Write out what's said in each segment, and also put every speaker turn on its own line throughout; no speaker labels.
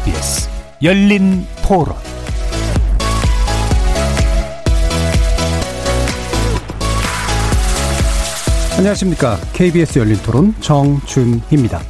KBS 열린 토론
안녕하십니까. KBS 열린 토론 정준희입니다.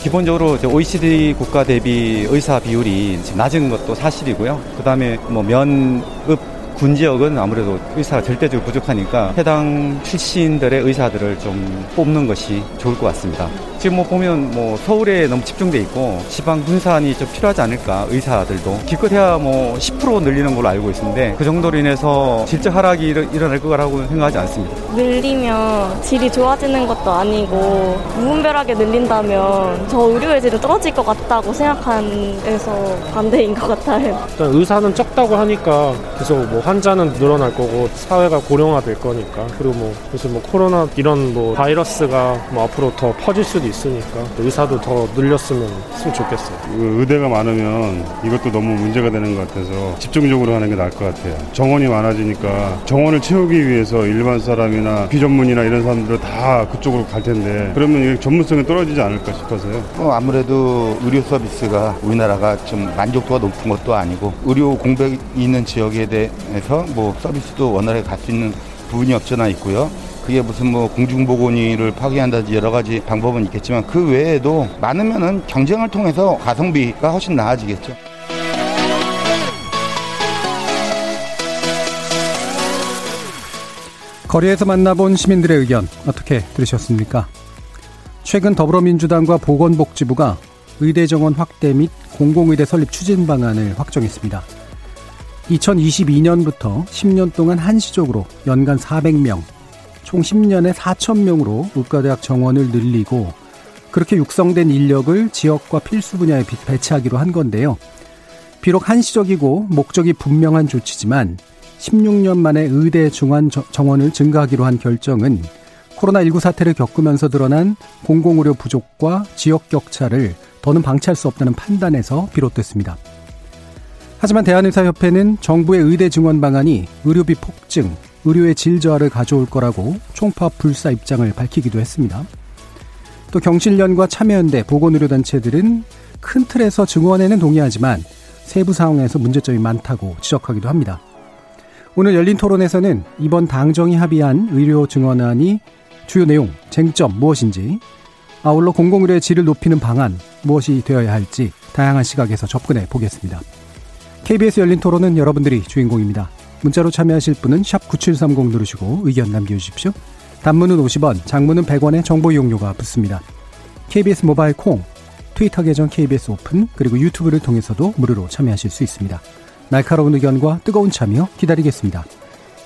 기본적으로 OECD 국가 대비 의사 비율이 낮은 것도 사실이고요. 그 다음에 뭐 면읍 군 지역은 아무래도 의사가 절대적으로 부족하니까 해당 출신들의 의사들을 좀 뽑는 것이 좋을 것 같습니다. 지금 뭐 보면 뭐 서울에 너무 집중돼 있고 지방 분산이 좀 필요하지 않을까 의사들도 기껏해야 뭐 10% 늘리는 걸로 알고 있는데 그 정도로 인해서 질적 하락이 일어날 거라고 생각하지 않습니다.
늘리면 질이 좋아지는 것도 아니고 무분별하게 늘린다면 저 의료의 질은 떨어질 것 같다고 생각해서 반대인 것 같아요.
일단 의사는 적다고 하니까 계속 뭐 환자는 늘어날 거고 사회가 고령화될 거니까 그리고 뭐 그래서 뭐 코로나 이런 뭐 바이러스가 뭐 앞으로 더 퍼질 수도 있으니까 의사도 더 늘렸으면 좋겠어요.
그 의대가 많으면 이것도 너무 문제가 되는 것 같아서 집중적으로 하는 게 나을 것 같아요. 정원이 많아지니까 정원을 채우기 위해서 일반 사람이나 비전문이나 이런 사람들 다 그쪽으로 갈 텐데 그러면 이게 전문성이 떨어지지 않을까 싶어서요.
어, 아무래도 의료 서비스가 우리나라가 좀 만족도가 높은 것도 아니고 의료 공백이 있는 지역에 대해 서 뭐 서비스도 원활하게 갈 수 있는 부분이 없잖아 있고요. 그게 무슨 뭐 공중보건의를 파괴한다든지 여러 가지 방법은 있겠지만 그 외에도 많으면은 경쟁을 통해서 가성비가 훨씬 나아지겠죠.
거리에서 만나본 시민들의 의견 어떻게 들으셨습니까? 최근 더불어민주당과 보건복지부가 의대 정원 확대 및 공공의대 설립 추진 방안을 확정했습니다. 2022년부터 10년 동안 한시적으로 연간 400명, 총 10년에 4천명으로 의과대학 정원을 늘리고 그렇게 육성된 인력을 지역과 필수 분야에 배치하기로 한 건데요. 비록 한시적이고 목적이 분명한 조치지만 16년 만에 의대 중환 정원을 증가하기로 한 결정은 코로나19 사태를 겪으면서 드러난 공공의료 부족과 지역 격차를 더는 방치할 수 없다는 판단에서 비롯됐습니다. 하지만 대한의사협회는 정부의 의대 증원 방안이 의료비 폭증, 의료의 질 저하를 가져올 거라고 총파 불사 입장을 밝히기도 했습니다. 또 경실련과 참여연대 보건의료단체들은 큰 틀에서 증원에는 동의하지만 세부 상황에서 문제점이 많다고 지적하기도 합니다. 오늘 열린 토론에서는 이번 당정이 합의한 의료 증원안이 주요 내용, 쟁점 무엇인지, 아울러 공공의료의 질을 높이는 방안 무엇이 되어야 할지 다양한 시각에서 접근해 보겠습니다. KBS 열린 토론은 여러분들이 주인공입니다. 문자로 참여하실 분은 9730 누르시고 의견 남겨주십시오. 단문은 50원, 장문은 100원의 정보 이용료가 붙습니다. KBS 모바일 콩, 트위터 계정 KBS 오픈, 그리고 유튜브를 통해서도 무료로 참여하실 수 있습니다. 날카로운 의견과 뜨거운 참여 기다리겠습니다.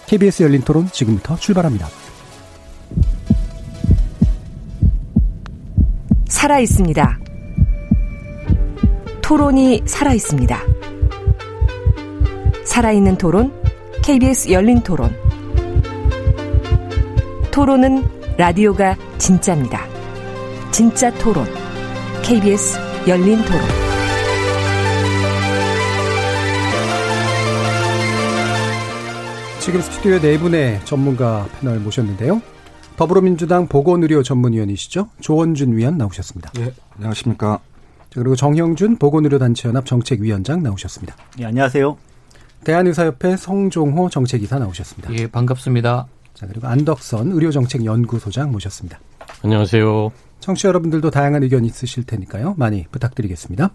KBS 열린 토론 지금부터 출발합니다.
살아 있습니다. 토론이 살아 있습니다. 살아있는 토론, KBS 열린 토론. 토론은 라디오가 진짜입니다. 진짜 토론, KBS 열린 토론.
지금 스튜디오에 네 분의 전문가 패널 모셨는데요. 더불어민주당 보건의료 전문위원이시죠. 조원준 위원 나오셨습니다.
네, 안녕하십니까.
그리고 정형준 보건의료단체연합 정책위원장 나오셨습니다.
네, 안녕하세요.
대한의사협회 성종호 정책이사 나오셨습니다.
예, 반갑습니다.
자, 그리고 안덕선 의료정책연구소장 모셨습니다.
안녕하세요.
청취자 여러분들도 다양한 의견 있으실 테니까요. 많이 부탁드리겠습니다.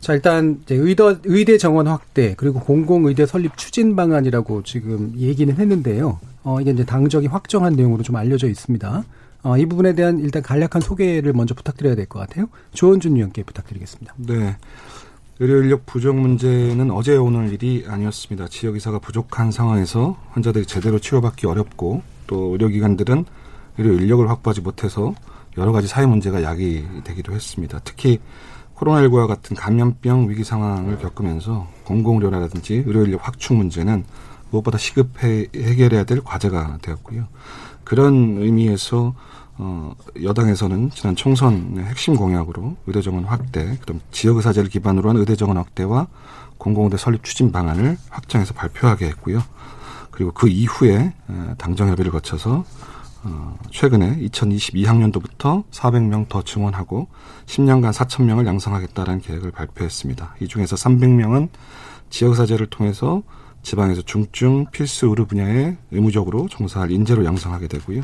자, 일단 이제 의대, 의대 정원 확대 그리고 공공의대 설립 추진 방안이라고 지금 얘기는 했는데요. 어, 이게 이제 당정이 확정한 내용으로 좀 알려져 있습니다. 어, 이 부분에 대한 일단 간략한 소개를 먼저 부탁드려야 될 것 같아요. 조원준 위원께 부탁드리겠습니다.
네. 의료 인력 부족 문제는 어제 오늘 일이 아니었습니다. 지역 의사가 부족한 상황에서 환자들이 제대로 치료받기 어렵고 또 의료기관들은 의료 인력을 확보하지 못해서 여러 가지 사회 문제가 야기되기도 했습니다. 특히 코로나19와 같은 감염병 위기 상황을 겪으면서 공공의료라든지 의료 인력 확충 문제는 무엇보다 시급해 해결해야 될 과제가 되었고요. 그런 의미에서 어, 여당에서는 지난 총선 핵심 공약으로 의대 정원 확대, 그럼 지역 의사제를 기반으로 한 의대 정원 확대와 공공의대 설립 추진 방안을 확정해서 발표하게 했고요. 그리고 그 이후에 당정 협의를 거쳐서 어, 최근에 2022학년도부터 400명 더 증원하고 10년간 4,000명을 양성하겠다는 계획을 발표했습니다. 이 중에서 300명은 지역사제를 통해서 지방에서 중증 필수 의료 분야에 의무적으로 종사할 인재로 양성하게 되고요.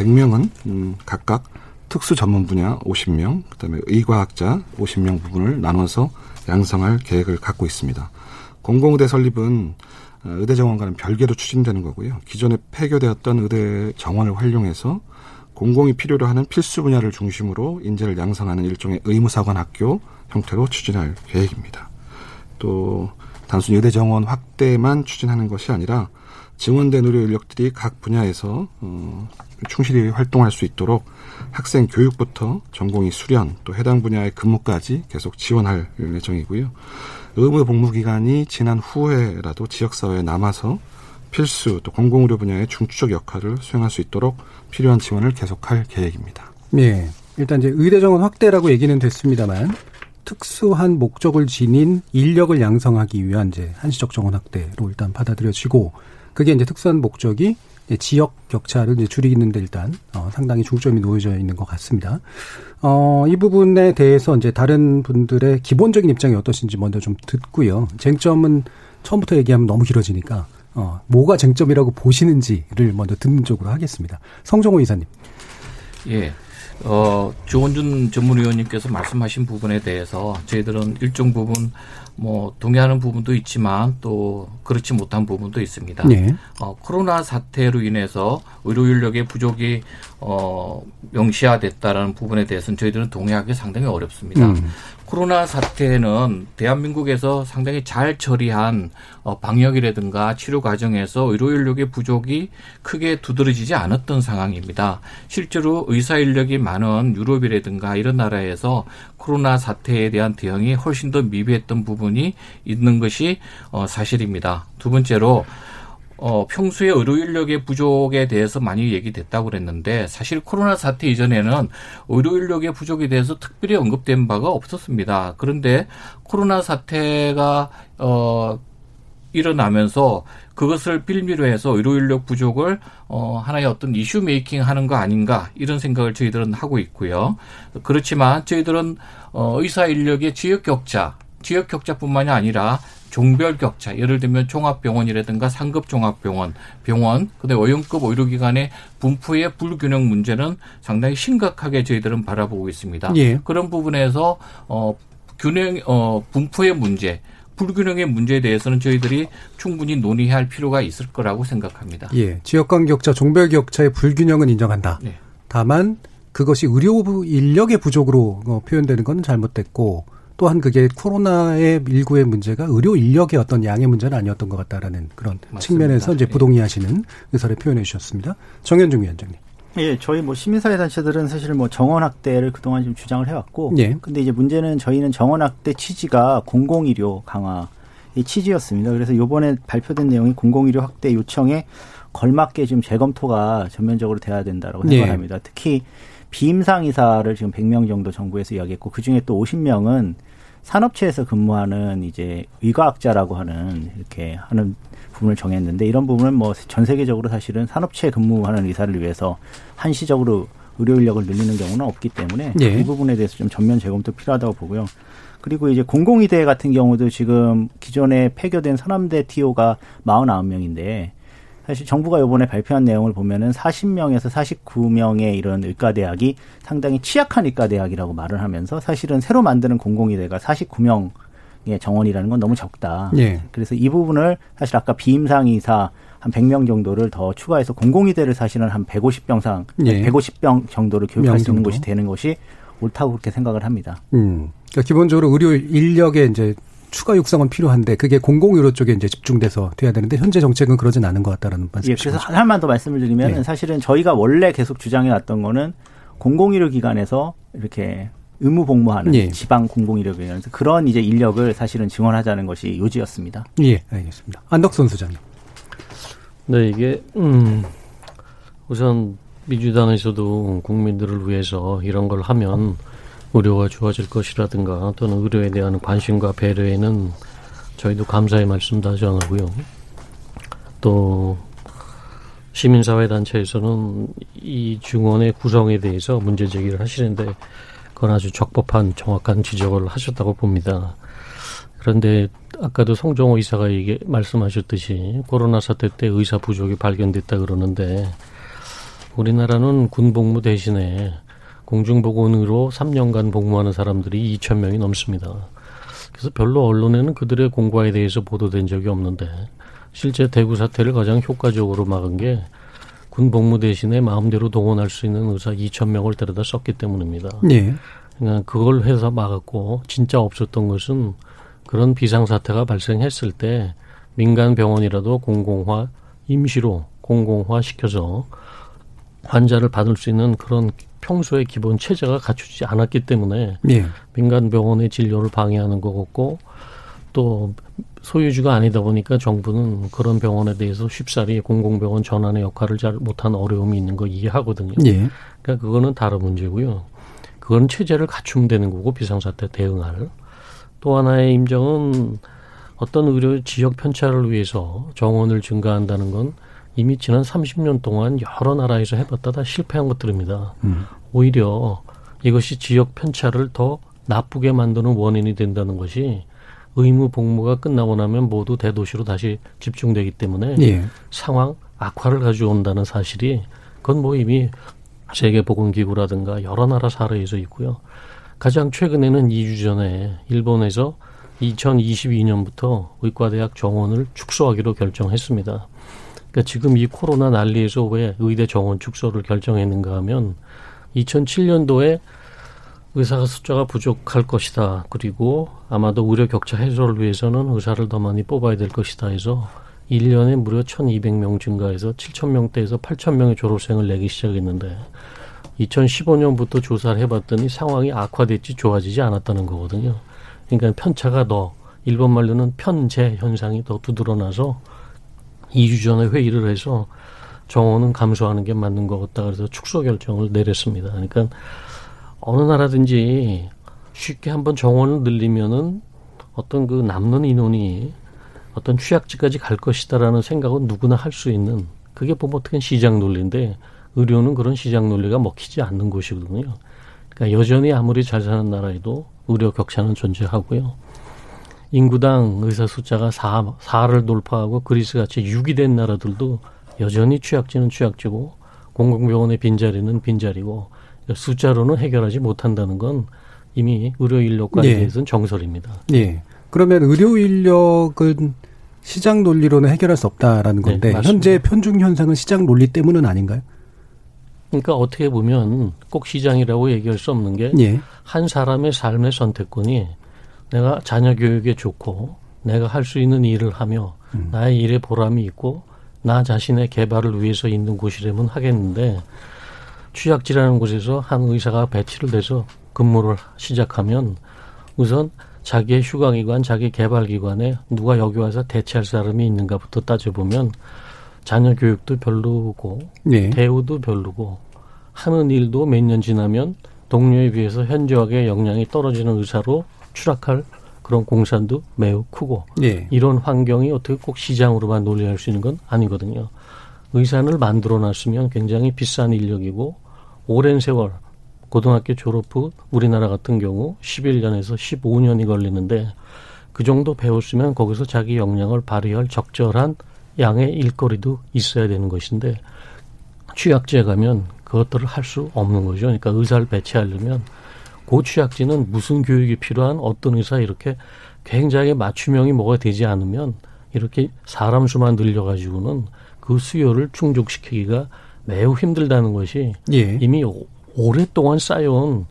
100명은 음, 각각 특수 전문 분야 50명, 그다음에 의과학자 50명 부분을 나눠서 양성할 계획을 갖고 있습니다. 공공의대 설립은 어, 의대 정원과는 별개로 추진되는 거고요. 기존에 폐교되었던 의대 정원을 활용해서 공공이 필요로 하는 필수 분야를 중심으로 인재를 양성하는 일종의 의무사관 학교 형태로 추진할 계획입니다. 또 단순히 의대 정원 확대만 추진하는 것이 아니라 증원된 의료 인력들이 각 분야에서 어, 충실히 활동할 수 있도록 학생 교육부터 전공의 수련 또 해당 분야의 근무까지 계속 지원할 예정이고요. 의무 복무 기간이 지난 후에라도 지역사회에 남아서 필수 또 공공의료 분야의 중추적 역할을 수행할 수 있도록 필요한 지원을 계속할 계획입니다.
예. 일단 이제 의대 정원 확대라고 얘기는 됐습니다만 특수한 목적을 지닌 인력을 양성하기 위한 이제 한시적 정원 확대로 일단 받아들여지고 그게 이제 특수한 목적이 지역 격차를 이제 줄이는 데 일단 어, 상당히 중점이 놓여져 있는 것 같습니다. 어, 이 부분에 대해서 이제 다른 분들의 기본적인 입장이 어떠신지 먼저 좀 듣고요. 쟁점은 처음부터 얘기하면 너무 길어지니까 어, 뭐가 쟁점이라고 보시는지를 먼저 듣는 쪽으로 하겠습니다. 성종호 이사님.
예. 어, 조원준 전문위원님께서 말씀하신 부분에 대해서 저희들은 일정 부분 뭐 동의하는 부분도 있지만 또 그렇지 못한 부분도 있습니다. 네. 어, 코로나 사태로 인해서 의료 인력의 부족이 어, 명시화됐다라는 부분에 대해서는 저희들은 동의하기 상당히 어렵습니다. 음. 코로나 사태는 대한민국에서 상당히 잘 처리한 어, 방역이라든가 치료 과정에서 의료 인력의 부족이 크게 두드러지지 않았던 상황입니다. 실제로 의사 인력이 많은 유럽이라든가 이런 나라에서 코로나 사태에 대한 대응이 훨씬 더 미비했던 부분이 있는 것이 어, 사실입니다. 두 번째로 어, 평소에 의료 인력의 부족에 대해서 많이 얘기됐다고 그랬는데 사실 코로나 사태 이전에는 의료 인력의 부족에 대해서 특별히 언급된 바가 없었습니다. 그런데 코로나 사태가 어 일어나면서 그것을 빌미로 해서 의료 인력 부족을 어 하나의 어떤 이슈 메이킹 하는 거 아닌가 이런 생각을 저희들은 하고 있고요. 그렇지만 저희들은 어 의사 인력의 지역 격차 지역 격차뿐만이 아니라 종별 격차, 예를 들면 종합병원이라든가 상급 종합병원, 병원, 그다음에 어용급 의료기관의 분포의 불균형 문제는 상당히 심각하게 저희들은 바라보고 있습니다. 예. 그런 부분에서 어 균형 어 분포의 문제, 불균형의 문제에 대해서는 저희들이 충분히 논의할 필요가 있을 거라고 생각합니다.
예. 지역 간 격차, 종별 격차의 불균형은 인정한다. 예. 다만 그것이 의료 인력의 부족으로 어, 표현되는 건 잘못됐고 또한 그게 코로나의 일구의 문제가 의료 인력의 어떤 양의 문제는 아니었던 것 같다라는 그런 맞습니다. 측면에서 이제 예. 부동의하시는 의사를 표현해 주셨습니다. 정현중 위원장님.
예, 저희 뭐 시민사회 단체들은 사실 뭐 정원 확대를 그동안 좀 주장을 해왔고, 예. 근데 이제 문제는 저희는 정원 확대 취지가 공공의료 강화 의 취지였습니다. 그래서 요번에 발표된 내용이 공공의료 확대 요청에 걸맞게 지금 재검토가 전면적으로 돼야 된다라고 예. 생각합니다. 예. 특히 비임상 의사를 지금 100명 정도 정부에서 이야기했고 그 중에 또 50명은 산업체에서 근무하는 이제 의과학자라고 하는 이렇게 하는 부분을 정했는데 이런 부분은 뭐 전 세계적으로 사실은 산업체에 근무하는 의사를 위해서 한시적으로 의료 인력을 늘리는 경우는 없기 때문에 예. 이 부분에 대해서 좀 전면 재검토 필요하다고 보고요. 그리고 이제 공공의대 같은 경우도 지금 기존에 폐교된 서남대 TO가 49명인데 사실 정부가 이번에 발표한 내용을 보면은 40명에서 49명의 이런 의과대학이 상당히 취약한 의과대학이라고 말을 하면서 사실은 새로 만드는 공공의대가 49명 의 정원이라는 건 너무 적다. 예. 그래서 이 부분을 사실 아까 비임상 의사 한 100명 정도를 더 추가해서 공공의대를 사실은 한 150병상, 예. 150병 정도를 교육할 수 있는 곳이 되는 것이 옳다고 그렇게 생각을 합니다.
음. 그러니까 기본적으로 의료 인력의 이제 추가 육성은 필요한데 그게 공공의료 쪽에 이제 집중돼서 돼야 되는데 현재 정책은 그러진 않은 것 같다는 말씀.
예, 그래서 하나만 더 말씀을 드리면 네. 사실은 저희가 원래 계속 주장해 왔던 거는 공공의료 기관에서 이렇게 의무 복무하는 예. 지방 공공의료 기관에서 그런 이제 인력을 사실은 증원하자는 것이 요지였습니다.
예, 알겠습니다. 안덕선 수장님.
네, 이게 음 우선 민주당에서도 국민들을 위해서 이런 걸 하면 의료가 좋아질 것이라든가 또는 의료에 대한 관심과 배려에는 저희도 감사의 말씀도 전하고요. 또 시민사회 단체에서는 이 중원의 구성에 대해서 문제 제기를 하시는데 그건 아주 적법한 정확한 지적을 하셨다고 봅니다. 그런데 아까도 송정호 이사가 얘기 말씀하셨듯이 코로나 사태 때 의사 부족이 발견됐다 그러는데 우리나라는 군복무 대신에 공중보건으로 3년간 복무하는 사람들이 2천 명이 넘습니다. 그래서 별로 언론에는 그들의 공과에 대해서 보도된 적이 없는데 실제 대구 사태를 가장 효과적으로 막은 게 군 복무 대신에 마음대로 동원할 수 있는 의사 2천 명을 데려다 썼기 때문입니다.
네.
그러니까 그걸 해서 막았고 진짜 없었던 것은 그런 비상 사태가 발생했을 때 민간 병원이라도 공공화 임시로 공공화 시켜서 환자를 받을 수 있는 그런 평소의 기본 체제가 갖추지 않았기 때문에
예.
민간 병원의 진료를 방해하는 거같고 또 소유주가 아니다 보니까 정부는 그런 병원에 대해서 쉽사리 공공병원 전환의 역할을 잘 못한 어려움이 있는 거 이해하거든요.
예.
그러니까 그거는 다른 문제고요. 그건 체제를 갖추면 되는 거고 비상사태 대응할. 또 하나의 임정은 어떤 의료 지역 편차를 위해서 정원을 증가한다는 건 이미 지난 30년 동안 여러 나라에서 해봤다 다 실패한 것들입니다.
음.
오히려 이것이 지역 편차를 더 나쁘게 만드는 원인이 된다는 것이 의무 복무가 끝나고 나면 모두 대도시로 다시 집중되기 때문에
예.
상황 악화를 가져온다는 사실이 그건 뭐 이미 세계보건기구라든가 여러 나라 사례에서 있고요. 가장 최근에는 2주 전에 일본에서 2022년부터 의과대학 정원을 축소하기로 결정했습니다. 그러니까 지금 이 코로나 난리에서 왜 의대 정원 축소를 결정했는가 하면 2007년도에 의사가 숫자가 부족할 것이다. 그리고 아마도 의료 격차 해소를 위해서는 의사를 더 많이 뽑아야 될 것이다 해서 1년에 무려 1200명 증가해서 7000명대에서 8000명의 졸업생을 내기 시작했는데 2015년부터 조사를 해봤더니 상황이 악화됐지 좋아지지 않았다는 거거든요. 그러니까 편차가 더 일본 말로는 편제 현상이 더 두드러나서 2주 전에 회의를 해서 정원은 감소하는 게 맞는 것 같다 그래서 축소 결정을 내렸습니다. 그러니까 어느 나라든지 쉽게 한번 정원을 늘리면은 어떤 그 남는 인원이 어떤 취약지까지 갈 것이다라는 생각은 누구나 할 수 있는 그게 보면 어떻게 시장 논리인데 의료는 그런 시장 논리가 먹히지 않는 곳이거든요. 그러니까 여전히 아무리 잘 사는 나라에도 의료 격차는 존재하고요. 인구당 의사 숫자가 4, 4를 돌파하고 그리스 같이 6이 된 나라들도 여전히 취약지는 취약지고 공공병원의 빈자리는 빈자리고 숫자로는 해결하지 못한다는 건 이미 의료 인력과에 네. 대해서는 정설입니다.
네. 그러면 의료 인력은 시장 논리로는 해결할 수 없다라는 네, 건데 네, 현재 편중 현상은 시장 논리 때문은 아닌가요?
그러니까 어떻게 보면 꼭 시장이라고 얘기할 수 없는 게한 예. 사람의 삶의 선택권이 내가 자녀 교육에 좋고 내가 할 수 있는 일을 하며 음. 나의 일에 보람이 있고 나 자신의 개발을 위해서 있는 곳이라면 하겠는데 취약지라는 곳에서 한 의사가 배치를 돼서 근무를 시작하면 우선 자기의 휴가기관, 자기 개발기관에 누가 여기 와서 대체할 사람이 있는가부터 따져보면 자녀 교육도 별로고 네. 대우도 별로고 하는 일도 몇 년 지나면 동료에 비해서 현저하게 역량이 떨어지는 의사로 추락할 그런 공산도 매우 크고 네. 이런 환경이 어떻게 꼭 시장으로만 논리할 수 있는 건 아니거든요. 의사를 만들어 놨으면 굉장히 비싼 인력이고 오랜 세월 고등학교 졸업 후 우리나라 같은 경우 11년에서 15년이 걸리는데 그 정도 배웠으면 거기서 자기 역량을 발휘할 적절한 양의 일거리도 있어야 되는 것인데 취약지에 가면 그것들을 할 수 없는 거죠. 그러니까 의사를 배치하려면 고취약지는 무슨 교육이 필요한 어떤 의사 이렇게 굉장히 맞춤형이 뭐가 되지 않으면 이렇게 사람 수만 늘려가지고는 그 수요를 충족시키기가 매우 힘들다는 것이 예. 이미 오랫동안 쌓여온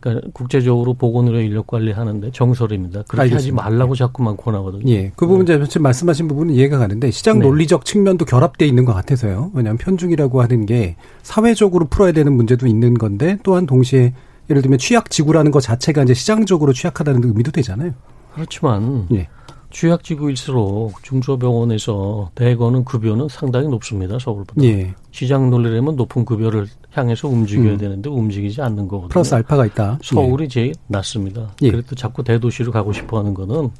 그러니까 국제적으로 보건의료 인력 관리하는데 정설입니다. 그렇게 알겠습니다. 하지 말라고 자꾸만 권하거든요.
예. 그 부분 이제 지금 말씀하신 부분은 이해가 가는데 시장 네. 논리적 측면도 결합돼 있는 것 같아서요. 왜냐하면 편중이라고 하는 게 사회적으로 풀어야 되는 문제도 있는 건데 또한 동시에 예를 들면 취약 지구라는 것 자체가 이제 시장적으로 취약하다는 의미도 되잖아요.
그렇지만 예. 취약 지구일수록 중소병원에서 대거는 급여는 상당히 높습니다. 서울보다. 예. 시장 논리라면 높은 급여를 향해서 움직여야 음. 되는데 움직이지 않는 거거든요.
플러스 알파가 있다.
서울이 예. 제일 낮습니다. 예. 그래도 자꾸 대도시로 가고 싶어 하는 거는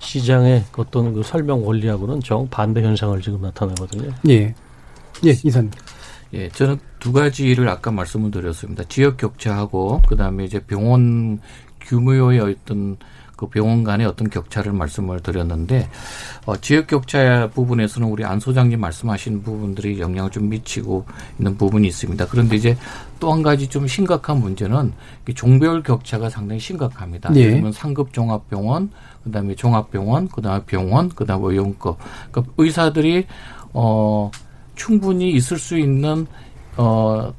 시장의 어떤 그 설명 원리하고는 정 반대 현상을 지금 나타내거든요.
예. 예, 이사님.
예, 저는 두 가지를 아까 말씀을 드렸습니다. 지역 격차하고 그다음에 이제 병원 규모의 어떤 그 병원 간의 어떤 격차를 말씀을 드렸는데 어, 지역 격차 부분에서는 우리 안 소장님 말씀하신 부분들이 영향을 좀 미치고 있는 부분이 있습니다. 그런데 이제 또 한 가지 좀 심각한 문제는 종별 격차가 상당히 심각합니다.
예.
예를 들면 상급 종합병원, 그다음에 종합병원, 그다음에 병원, 그다음에 의용급. 그러니까 의사들이 어 충분히 있을 수 있는 어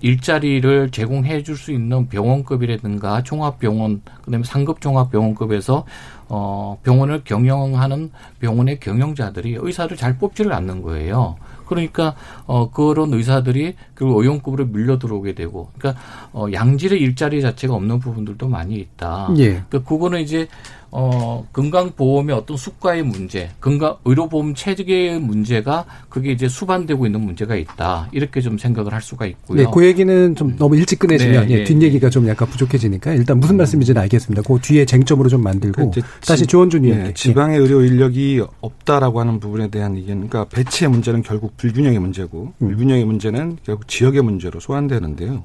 일자리를 제공해 줄 수 있는 병원급이라든가 종합병원 그다음에 상급 종합병원급에서 어 병원을 경영하는 병원의 경영자들이 의사를 잘 뽑지를 않는 거예요. 그러니까 어 그런 의사들이 그 의용급으로 밀려 들어오게 되고 그러니까 어 양질의 일자리 자체가 없는 부분들도 많이 있다.
예.
그러니까 그거는 이제 어, 건강보험의 어떤 수가의 문제, 건강, 의료보험 체계의 문제가 그게 이제 수반되고 있는 문제가 있다. 이렇게 좀 생각을 할 수가 있고요.
네, 그 얘기는 좀 너무 일찍 끝내시면
네,
예,
네,
뒷얘기가 좀 약간 부족해지니까 일단 무슨 말씀인지는 알겠습니다. 그 뒤에 쟁점으로 좀 만들고
그
다시
지-
조원준
네,
의원님.
지방의 의료 인력이 없다라고 하는 부분에 대한 의견, 그러니까 배치의 문제는 결국 불균형의 문제고
음.
불균형의 문제는 결국 지역의 문제로 소환되는데요.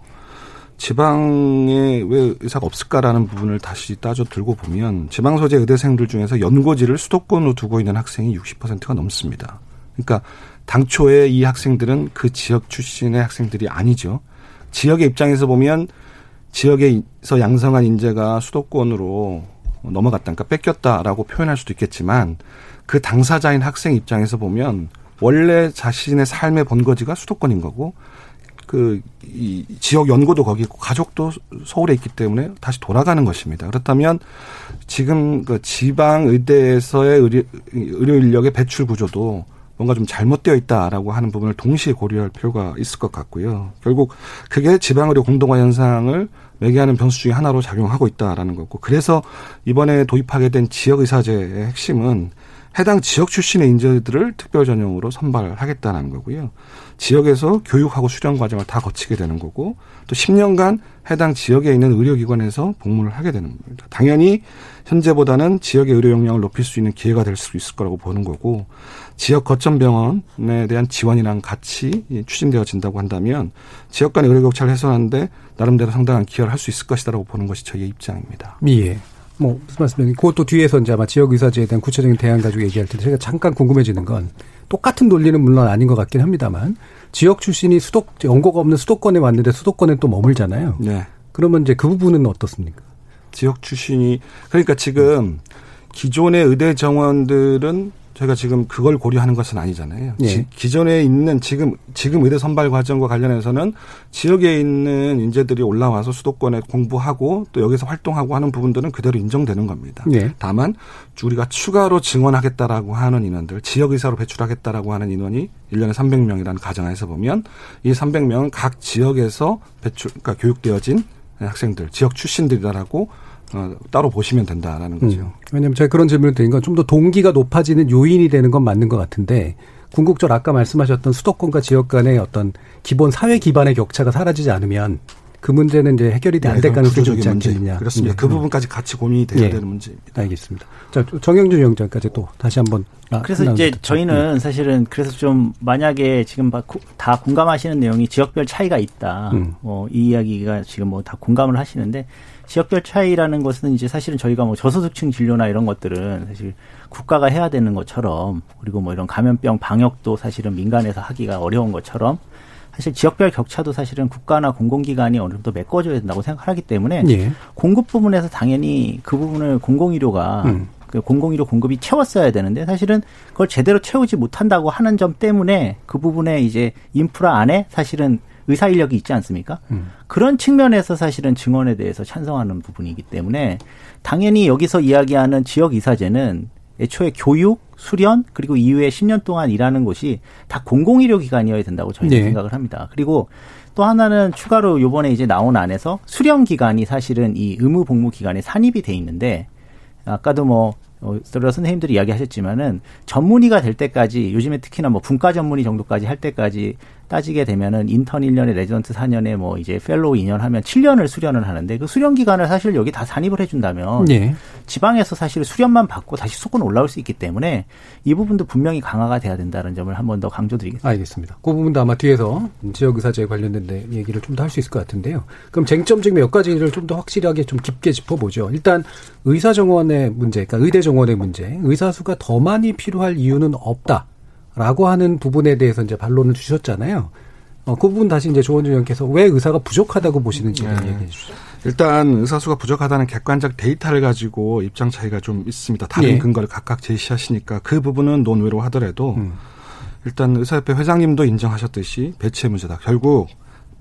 지방에 왜 의사가 없을까라는 부분을 다시 따져 들고 보면 지방 소재 의대생들 중에서 연고지를 수도권으로 두고 있는 학생이 60%가 넘습니다. 그러니까 당초에 이 학생들은 그 지역 출신의 학생들이 아니죠. 지역의 입장에서 보면 지역에서 양성한 인재가 수도권으로 넘어갔다, 그러니까 뺏겼다라고 표현할 수도 있겠지만 그 당사자인 학생 입장에서 보면 원래 자신의 삶의 본거지가 수도권인 거고 그 이 지역 연고도 거기 있고 가족도 서울에 있기 때문에 다시 돌아가는 것입니다. 그렇다면 지금 그 지방 의대에서의 의료, 의료 인력의 배출 구조도 뭔가 좀 잘못되어 있다라고 하는 부분을 동시에 고려할 필요가 있을 것 같고요. 결국 그게 지방의료 공동화 현상을 매개하는 변수 중에 하나로 작용하고 있다라는 거고 그래서 이번에 도입하게 된 지역 의사제의 핵심은 해당 지역 출신의 인재들을 특별 전형으로 선발하겠다는 거고요. 지역에서 교육하고 수련 과정을 다 거치게 되는 거고 또 10년간 해당 지역에 있는 의료기관에서 복무를 하게 되는 겁니다. 당연히 현재보다는 지역의 의료 역량을 높일 수 있는 기회가 될 수 있을 거라고 보는 거고 지역 거점 병원에 대한 지원이랑 같이 추진되어진다고 한다면 지역 간의 의료 격차를 해소하는데 나름대로 상당한 기여를 할 수 있을 것이다라고 보는 것이 저희의 입장입니다.
예. 뭐 무슨 말씀인지 그것도 뒤에서 이제 아마 지역 의사제에 대한 구체적인 대안 가지고 얘기할 텐데 제가 잠깐 궁금해지는 건 똑같은 논리는 물론 아닌 것 같긴 합니다만 지역 출신이 수도 연고가 없는 수도권에 왔는데 수도권에 또 머물잖아요.
네.
그러면 이제 그 부분은 어떻습니까?
지역 출신이 그러니까 지금 기존의 의대 정원들은 저희가 지금 그걸 고려하는 것은 아니잖아요.
예.
지- 기존에 있는 지금 지금 의대 선발 과정과 관련해서는 지역에 있는 인재들이 올라와서 수도권에 공부하고 또 여기서 활동하고 하는 부분들은 그대로 인정되는 겁니다.
예.
다만 우리가 추가로 증원하겠다라고 하는 인원들, 지역 의사로 배출하겠다라고 하는 인원이 1년에 300명이라는 가정에서 보면 이 300명은 각 지역에서 배출 그러니까 교육되어진 학생들, 지역 출신들이다라고 어, 따로 보시면 된다라는 거죠.
음. 왜냐하면 제가 그런 질문을 드린 건 좀 더 동기가 높아지는 요인이 되는 건 맞는 것 같은데 궁극적으로 아까 말씀하셨던 수도권과 지역 간의 어떤 기본 사회 기반의 격차가 사라지지 않으면 그 문제는 이제 해결이 안될
네,
가능성이 있지
문제.
않겠느냐.
그렇습니다. 그
음.
부분까지 같이 고민이 돼야
예.
되는 문제입니다.
알겠습니다. 자, 정영준 위원장까지 또 다시 한번. 아,
그래서 이제
듣죠.
저희는
음.
사실은 그래서 좀 만약에 지금 다 공감하시는 내용이 지역별 차이가 있다.
음.
뭐이 이야기가 지금 뭐 다 공감을 하시는데 지역별 차이라는 것은 이제 사실은 저희가 뭐 저소득층 진료나 이런 것들은 사실 국가가 해야 되는 것처럼 그리고 뭐 이런 감염병 방역도 사실은 민간에서 하기가 어려운 것처럼 사실 지역별 격차도 사실은 국가나 공공기관이 어느 정도 메꿔줘야 된다고 생각하기 때문에
예.
공급 부분에서 당연히 그 부분을 공공의료가
음.
그 공공의료 공급이 채웠어야 되는데 사실은 그걸 제대로 채우지 못한다고 하는 점 때문에 그 부분에 이제 인프라 안에 사실은 의사 인력이 있지 않습니까?
음.
그런 측면에서 사실은 증언에 대해서 찬성하는 부분이기 때문에 당연히 여기서 이야기하는 지역 이사제는 애초에 교육, 수련 그리고 이후에 10년 동안 일하는 곳이 다 공공의료 기관이어야 된다고 저희는
네.
생각을 합니다. 그리고 또 하나는 추가로 요번에 이제 나온 안에서 수련 기간이 사실은 이 의무 복무 기간에 산입이 돼 있는데 아까도 뭐 어, 여러 선생님들이 이야기하셨지만은 전문의가 될 때까지 요즘에 특히나 뭐 분과 전문의 정도까지 할 때까지 따지게 되면은 인턴 1년에 레지던트 4년에 뭐 이제 fellow 2년 하면 7년을 수련을 하는데 그 수련 기간을 사실 여기 다 산입을 해준다면
예.
지방에서 사실 수련만 받고 다시 수도권 올라올 수 있기 때문에 이 부분도 분명히 강화가 돼야 된다는 점을 한 번 더 강조드리겠습니다.
알겠습니다. 그 부분도 아마 뒤에서 지역 의사제 관련된 얘기를 좀 더 할 수 있을 것 같은데요. 그럼 쟁점 중에 몇 가지를 좀 더 확실하게 좀 깊게 짚어보죠. 일단 의사 정원의 문제, 그러니까 의대 정원의 문제, 의사 수가 더 많이 필요할 이유는 없다 라고 하는 부분에 대해서 이제 반론을 주셨잖아요. 어, 그 부분 다시 이제 조원준 의원께서 왜 의사가 부족하다고 보시는지 네. 얘기해 주시죠.
일단 의사 수가 부족하다는 객관적 데이터를 가지고 입장 차이가 좀 있습니다. 다른 네. 근거를 각각 제시하시니까 그 부분은 논외로 하더라도 음. 일단 의사협회 회장님도 인정하셨듯이 배치의 문제다. 결국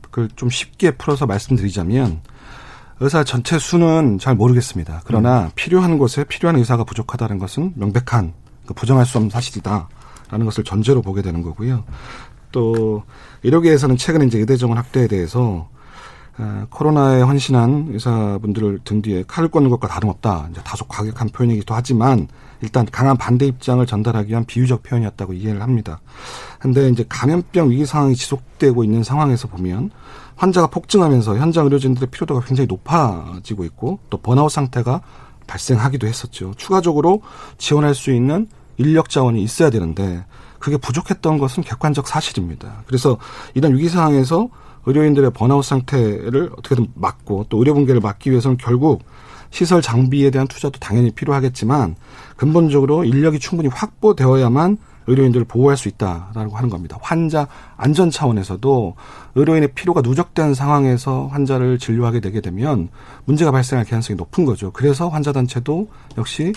그걸 좀 쉽게 풀어서 말씀드리자면 의사 전체 수는 잘 모르겠습니다. 그러나 음. 필요한 곳에 필요한 의사가 부족하다는 것은 명백한 그 부정할 수 없는 사실이다 라는 것을 전제로 보게 되는 거고요. 또 의료계에서는 최근에 이제 의대 정원 확대에 대해서 어, 코로나에 헌신한 의사분들을 등 뒤에 칼을 꽂는 것과 다름없다. 이제 다소 과격한 표현이기도 하지만 일단 강한 반대 입장을 전달하기 위한 비유적 표현이었다고 이해를 합니다. 근데 이제 감염병 위기 상황이 지속되고 있는 상황에서 보면 환자가 폭증하면서 현장 의료진들의 피로도가 굉장히 높아지고 있고 또 번아웃 상태가 발생하기도 했었죠. 추가적으로 지원할 수 있는 인력 자원이 있어야 되는데 그게 부족했던 것은 객관적 사실입니다. 그래서 이런 위기 상황에서 의료인들의 번아웃 상태를 어떻게든 막고 또 의료 붕괴를 막기 위해서는 결국 시설 장비에 대한 투자도 당연히 필요하겠지만 근본적으로 인력이 충분히 확보되어야만 의료인들을 보호할 수 있다라고 하는 겁니다. 환자 안전 차원에서도 의료인의 피로가 누적된 상황에서 환자를 진료하게 되게 되면 문제가 발생할 가능성이 높은 거죠. 그래서 환자 단체도 역시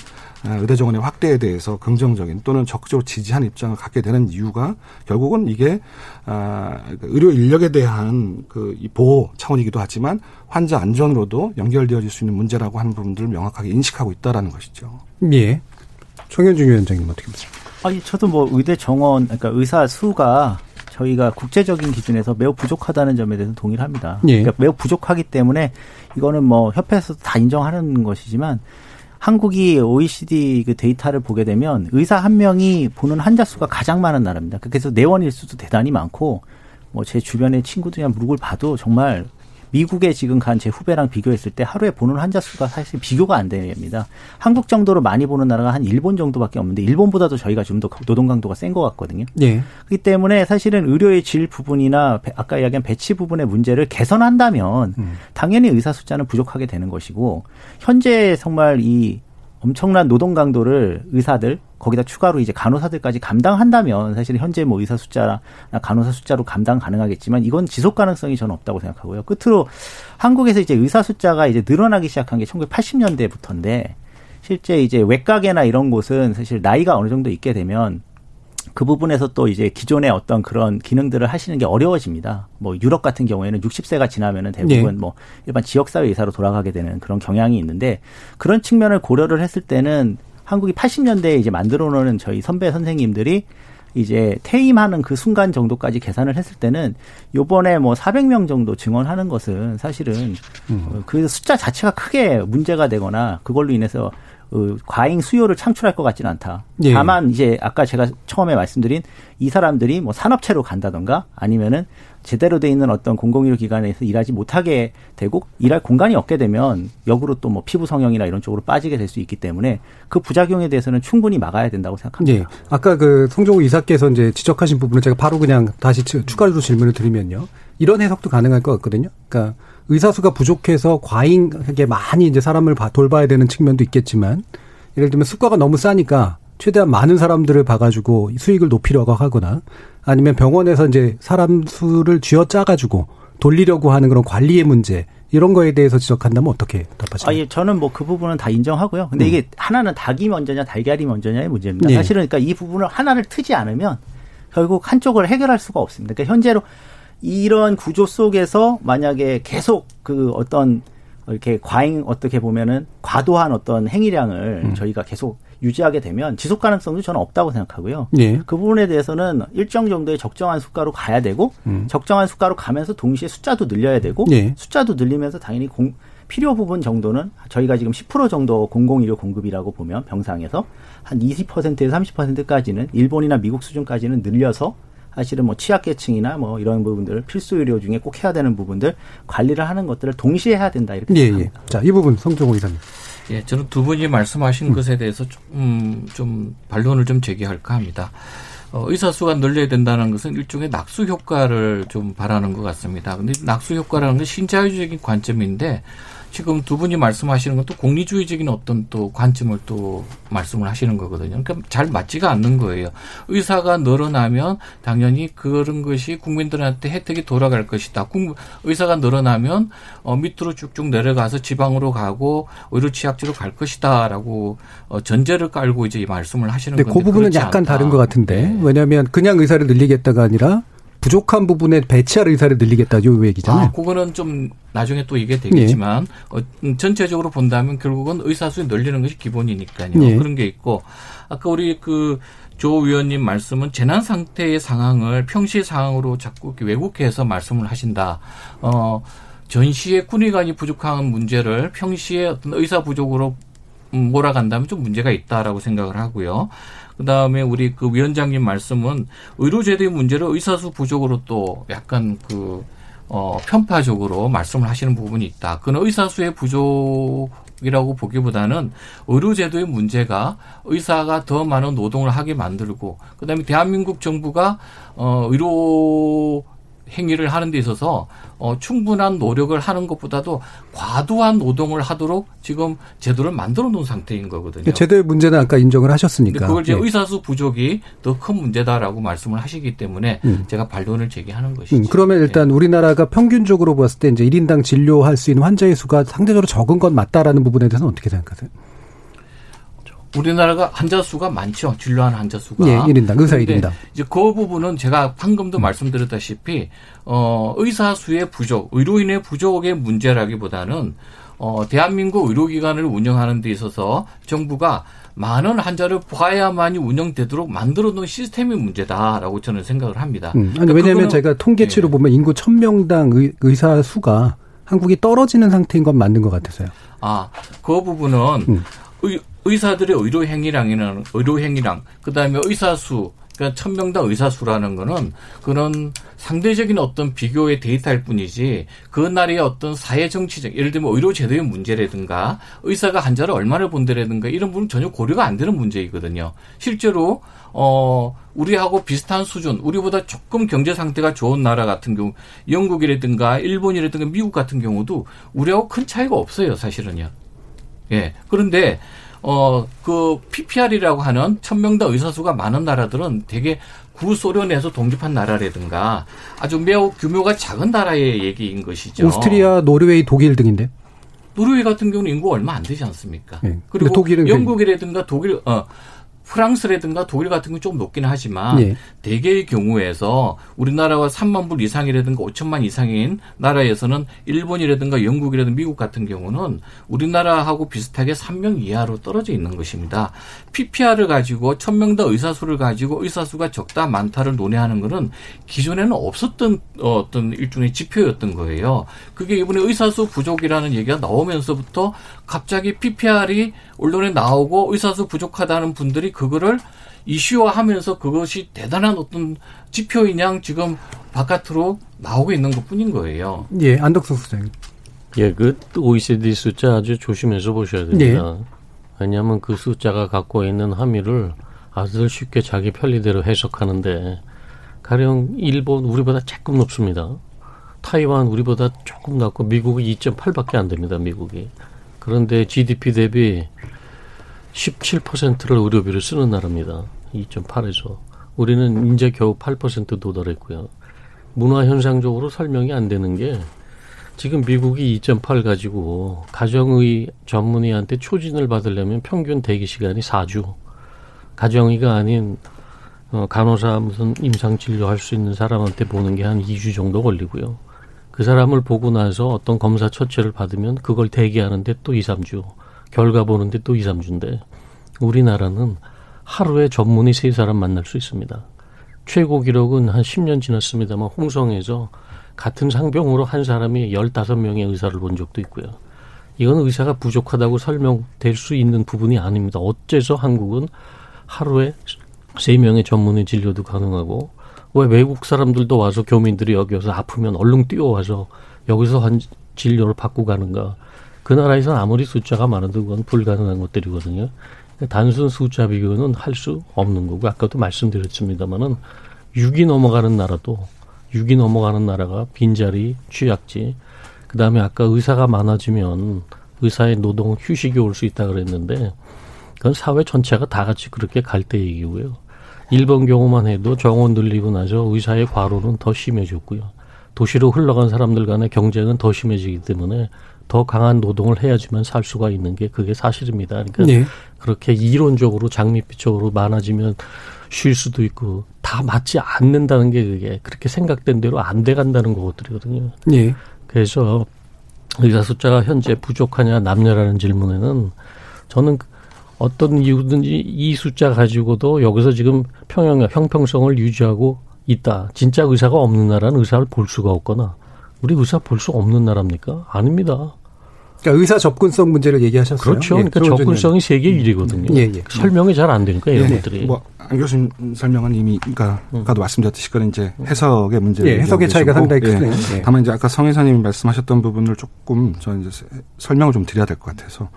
의대 정원의 확대에 대해서 긍정적인 또는 적극적으로 지지한 입장을 갖게 되는 이유가 결국은 이게 아, 의료 인력에 대한 그 보호 차원이기도 하지만 환자 안전으로도 연결되어질 수 있는 문제라고 하는 부분들을 명확하게 인식하고 있다라는 것이죠.
예. 총현중 위원장님 어떻게 보십니까?
아니 저도 뭐 의대 정원 그러니까 의사 수가 저희가 국제적인 기준에서 매우 부족하다는 점에 대해서 동의를 합니다. 예. 그러니까 매우 부족하기 때문에 이거는 뭐 협회에서 다 인정하는 것이지만 한국이 OECD 그 데이터를 보게 되면 의사 한 명이 보는 환자 수가 가장 많은 나라입니다. 그래서 내원 일 수도 대단히 많고 뭐 제 주변의 친구들이나 무릎을 봐도 정말 미국에 지금 간 제 후배랑 비교했을 때 하루에 보는 환자 수가 사실 비교가 안 됩니다. 한국 정도로 많이 보는 나라가 한 일본 정도밖에 없는데 일본보다도 저희가 좀 더 노동 강도가 센 것 같거든요. 네. 그렇기 때문에 사실은 의료의 질 부분이나 아까 이야기한 배치 부분의 문제를 개선한다면 음. 당연히 의사 숫자는 부족하게 되는 것이고 현재 정말 이 엄청난 노동 강도를 의사들 거기다 추가로 이제 간호사들까지 감당한다면 사실 현재 뭐 의사 숫자나 간호사 숫자로 감당 가능하겠지만 이건 지속 가능성이 저는 없다고 생각하고요. 끝으로 한국에서 이제 의사 숫자가 이제 늘어나기 시작한 게 1980년대부터인데 실제 이제 외과계나 이런 곳은 사실 나이가 어느 정도 있게 되면 그 부분에서 또 이제 기존의 어떤 그런 기능들을 하시는 게 어려워집니다. 뭐 유럽 같은 경우에는 60세가 지나면은 대부분 네. 뭐 일반 지역사회 의사로 돌아가게 되는 그런 경향이 있는데 그런 측면을 고려를 했을 때는 한국이 80년대에 이제 만들어 놓은 저희 선배 선생님들이 이제 퇴임하는 그 순간 정도까지 계산을 했을 때는 요번에 뭐 400명 정도 증원하는 것은 사실은 음. 그 숫자 자체가 크게 문제가 되거나 그걸로 인해서 그 과잉 수요를 창출할 것 같지는 않다. 예. 다만 이제 아까 제가 처음에 말씀드린 이 사람들이 뭐 산업체로 간다던가 아니면은 제대로 돼 있는 어떤 공공의료 기관에서 일하지 못하게 되고 일할 공간이 없게 되면 역으로 또 뭐 피부 성형이나 이런 쪽으로 빠지게 될 수 있기 때문에 그 부작용에 대해서는 충분히 막아야 된다고 생각합니다. 예.
아까 그 송종우 이사께서 이제 지적하신 부분을 제가 바로 그냥 다시 추가로 질문을 드리면요. 이런 해석도 가능할 것 같거든요. 그러니까 의사수가 부족해서 과잉하게 많이 이제 사람을 돌봐야 되는 측면도 있겠지만 예를 들면 수가가 너무 싸니까 최대한 많은 사람들을 봐가지고 수익을 높이려고 하거나 아니면 병원에서 이제 사람 수를 쥐어 짜가지고 돌리려고 하는 그런 관리의 문제 이런 거에 대해서 지적한다면 어떻게 답하시나요?
아, 예, 저는 뭐 그 부분은 다 인정하고요. 근데 음. 이게 하나는 닭이 먼저냐 달걀이 먼저냐의 문제입니다. 예. 사실은 그러니까 이 부분을 하나를 트지 않으면 결국 한쪽을 해결할 수가 없습니다. 그러니까 현재로 이런 구조 속에서 만약에 계속 그 어떤 이렇게 과잉 어떻게 보면은 과도한 어떤 행위량을 음. 저희가 계속 유지하게 되면 지속 가능성도 저는 없다고 생각하고요. 예. 그 부분에 대해서는 일정 정도의 적정한 수가로 가야 되고 음. 적정한 수가로 가면서 동시에 숫자도 늘려야 되고 예. 숫자도 늘리면서 당연히 공, 필요 부분 정도는 저희가 지금 10% 정도 공공의료 공급이라고 보면 병상에서 한 20%에서 30%까지는 일본이나 미국 수준까지는 늘려서 사실은 뭐 취약계층이나 뭐 이런 부분들 필수 의료 중에 꼭 해야 되는 부분들 관리를 하는 것들을 동시에 해야 된다 이렇게 예, 예. 생각합니다.
예. 자, 이 부분 성종호 이사님.
예, 저는 두 분이 말씀하신 음. 것에 대해서 좀, 음, 좀 반론을 좀 제기할까 합니다. 어, 의사 수가 늘려야 된다는 것은 일종의 낙수 효과를 좀 바라는 것 같습니다. 근데 낙수 효과라는 건 신자유적인 관점인데 지금 두 분이 말씀하시는 것도 공리주의적인 어떤 또 관점을 또 말씀을 하시는 거거든요. 그러니까 잘 맞지가 않는 거예요. 의사가 늘어나면 당연히 그런 것이 국민들한테 혜택이 돌아갈 것이다. 의사가 늘어나면 어, 밑으로 쭉쭉 내려가서 지방으로 가고 의료 취약지로 갈 것이다라고 어, 전제를 깔고 이제 말씀을 하시는 건데
그 부분은 약간 않다. 다른 것 같은데 네. 왜냐하면 그냥 의사를 늘리겠다가 아니라 부족한 부분에 배치할 의사를 늘리겠다 요 얘기잖아요. 아,
그거는 좀 나중에 또 이게 되겠지만 예. 어, 음, 전체적으로 본다면 결국은 의사 수를 늘리는 것이 기본이니까요. 예. 그런 게 있고 아까 우리 그 조 위원님 말씀은 재난 상태의 상황을 평시 상황으로 자꾸 왜곡해서 말씀을 하신다. 어 전시에 군의관이 부족한 문제를 평시에 어떤 의사 부족으로 음, 몰아간다면 좀 문제가 있다라고 생각을 하고요. 그 다음에 우리 그 위원장님 말씀은 의료제도의 문제를 의사수 부족으로 또 약간 그, 어, 편파적으로 말씀을 하시는 부분이 있다. 그는 의사수의 부족, 이라고 보기보다는 의료제도의 문제가 의사가 더 많은 노동을 하게 만들고 그 다음에 대한민국 정부가 어 의료 행위를 하는 데 있어서 어, 충분한 노력을 하는 것보다도 과도한 노동을 하도록 지금 제도를 만들어 놓은 상태인 거거든요.
제도의 문제는 아까 인정을 하셨으니까.
그걸 이제 네. 의사수 부족이 더 큰 문제다라고 말씀을 하시기 때문에 음. 제가 반론을 제기하는 것이죠. 음,
그러면 일단 네. 우리나라가 평균적으로 봤을 때 이제 1인당 진료할 수 있는 환자의 수가 상대적으로 적은 건 맞다라는 부분에 대해서는 어떻게 생각하세요?
우리나라가 환자 수가 많죠. 진료하는 환자 수가.
예, 1인당 의사 1인당.
이제 그 부분은 제가 방금도 음. 말씀드렸다시피 어 의사 수의 부족, 의료인의 부족의 문제라기보다는 어 대한민국 의료기관을 운영하는 데 있어서 정부가 많은 환자를 봐야만이 운영되도록 만들어 놓은 시스템이 문제다라고 저는 생각을 합니다.
음, 아니, 그러니까 왜냐하면 제가 통계치로 예. 보면 인구 1000명당 의, 의사 수가 한국이 떨어지는 상태인 건 맞는 것 같아서요.
아, 그 부분은 음. 의, 의사들의 의료 행위량이나 의료 행위량, 그다음에 의사 수, 그러니까 천명당 의사 수라는 거는 그런 상대적인 어떤 비교의 데이터일 뿐이지 그 나라의 어떤 사회 정치적 예를 들면 의료 제도의 문제라든가 의사가 환자를 얼마나 본다라든가 이런 부분 전혀 고려가 안 되는 문제이거든요. 실제로 어 우리하고 비슷한 수준, 우리보다 조금 경제 상태가 좋은 나라 같은 경우 영국이라든가 일본이라든가 미국 같은 경우도 우리하고 큰 차이가 없어요, 사실은요. 예. 그런데 어, 그 PPR이라고 하는 천명당 의사수가 많은 나라들은 되게 구소련에서 독립한 나라라든가 아주 매우 규모가 작은 나라의 얘기인 것이죠.
오스트리아, 노르웨이, 독일 등인데.
노르웨이 같은 경우는 인구가 얼마 안 되지 않습니까? 네. 그리고 독일은 영국이라든가 독일, 어, 프랑스라든가 독일 같은 건좀 높기는 하지만 네. 대개의 경우에서 우리나라와 3만 불 이상이라든가 5천만 이상인 나라에서는 일본이라든가 영국이라든가 미국 같은 경우는 우리나라하고 비슷하게 3명 이하로 떨어져 있는 것입니다. PPR을 가지고 1000명더 의사수를 가지고 의사수가 적다 많다를 논의하는 것은 기존에는 없었던 어떤 일종의 지표였던 거예요. 그게 이번에 의사수 부족이라는 얘기가 나오면서부터 갑자기 PPR이 언론에 나오고 의사수 부족하다는 분들이 그거를 이슈화하면서 그것이 대단한 어떤 지표인 양 지금 바깥으로 나오고 있는 것 뿐인 거예요.
예, 안덕수 소장님.
예, 그 OECD 숫자 아주 조심해서 보셔야 됩니다. 예. 왜냐하면 그 숫자가 갖고 있는 함의를 아주 쉽게 자기 편리대로 해석하는데 가령 일본 우리보다 조금 높습니다. 타이완 우리보다 조금 낮고 미국이 2.8밖에 안 됩니다. 미국이. 그런데 GDP 대비 17%를 의료비를 쓰는 나라입니다. 2.8에서. 우리는 이제 겨우 8% 도달했고요. 문화 현상적으로 설명이 안 되는 게 지금 미국이 2.8 가지고 가정의 전문의한테 초진을 받으려면 평균 대기 시간이 4주. 가정의가 아닌 어, 간호사 무슨 임상 진료할 수 있는 사람한테 보는 게 한 2주 정도 걸리고요. 그 사람을 보고 나서 어떤 검사 처치를 받으면 그걸 대기하는데 또 2, 3주. 결과 보는데 또 2, 3주인데 우리나라는 하루에 전문의 세 사람 만날 수 있습니다. 최고 기록은 한 10년 지났습니다만 홍성에서 같은 상병으로 한 사람이 15명의 의사를 본 적도 있고요. 이건 의사가 부족하다고 설명될 수 있는 부분이 아닙니다. 어째서 한국은 하루에 3명의 전문의 진료도 가능하고 왜 외국 사람들도 와서 교민들이 여기 와서 아프면 얼른 뛰어와서 여기서 한 진료를 받고 가는가. 그 나라에서는 아무리 숫자가 많아도 그건 불가능한 것들이거든요. 단순 숫자 비교는 할 수 없는 거고 아까도 말씀드렸습니다마는 6이 넘어가는 나라도 6이 넘어가는 나라가 빈자리, 취약지, 그 다음에 아까 의사가 많아지면 의사의 노동 휴식이 올 수 있다 그랬는데 그건 사회 전체가 다 같이 그렇게 갈 때 얘기고요. 일본 경우만 해도 정원 늘리고 나서 의사의 과로는 더 심해졌고요. 도시로 흘러간 사람들 간의 경쟁은 더 심해지기 때문에 더 강한 노동을 해야지만 살 수가 있는 게 그게 사실입니다. 그러니까 네. 그렇게 이론적으로 장밋빛적으로 많아지면 쉴 수도 있고 다 맞지 않는다는 게 그게 그렇게 생각된 대로 안 돼 간다는 것들이거든요. 네. 그래서 의사 숫자가 현재 부족하냐 남녀라는 질문에는 저는 어떤 이유든지 이 숫자 가지고도 여기서 지금 평형 형평성을 유지하고 있다. 진짜 의사가 없는 나라는 의사를 볼 수가 없거나 우리 의사 볼 수 없는 나라입니까? 아닙니다.
그러니까 의사 접근성 문제를 얘기하셨어요.
그렇죠. 예, 그러니까 접근성이 세계 1위거든요. 예, 예. 설명이 잘 안 되니까 이런 예, 것들이.
뭐, 안 교수님 설명은 이미, 그러니까, 음. 아까도 말씀드렸듯이 그건 이제 해석의 문제.
예, 해석의 차이가 상당히 예. 크네요.
예. 다만 이제 아까 성 의사님이 말씀하셨던 부분을 조금 저는 이제 설명을 좀 드려야 될 것 같아서.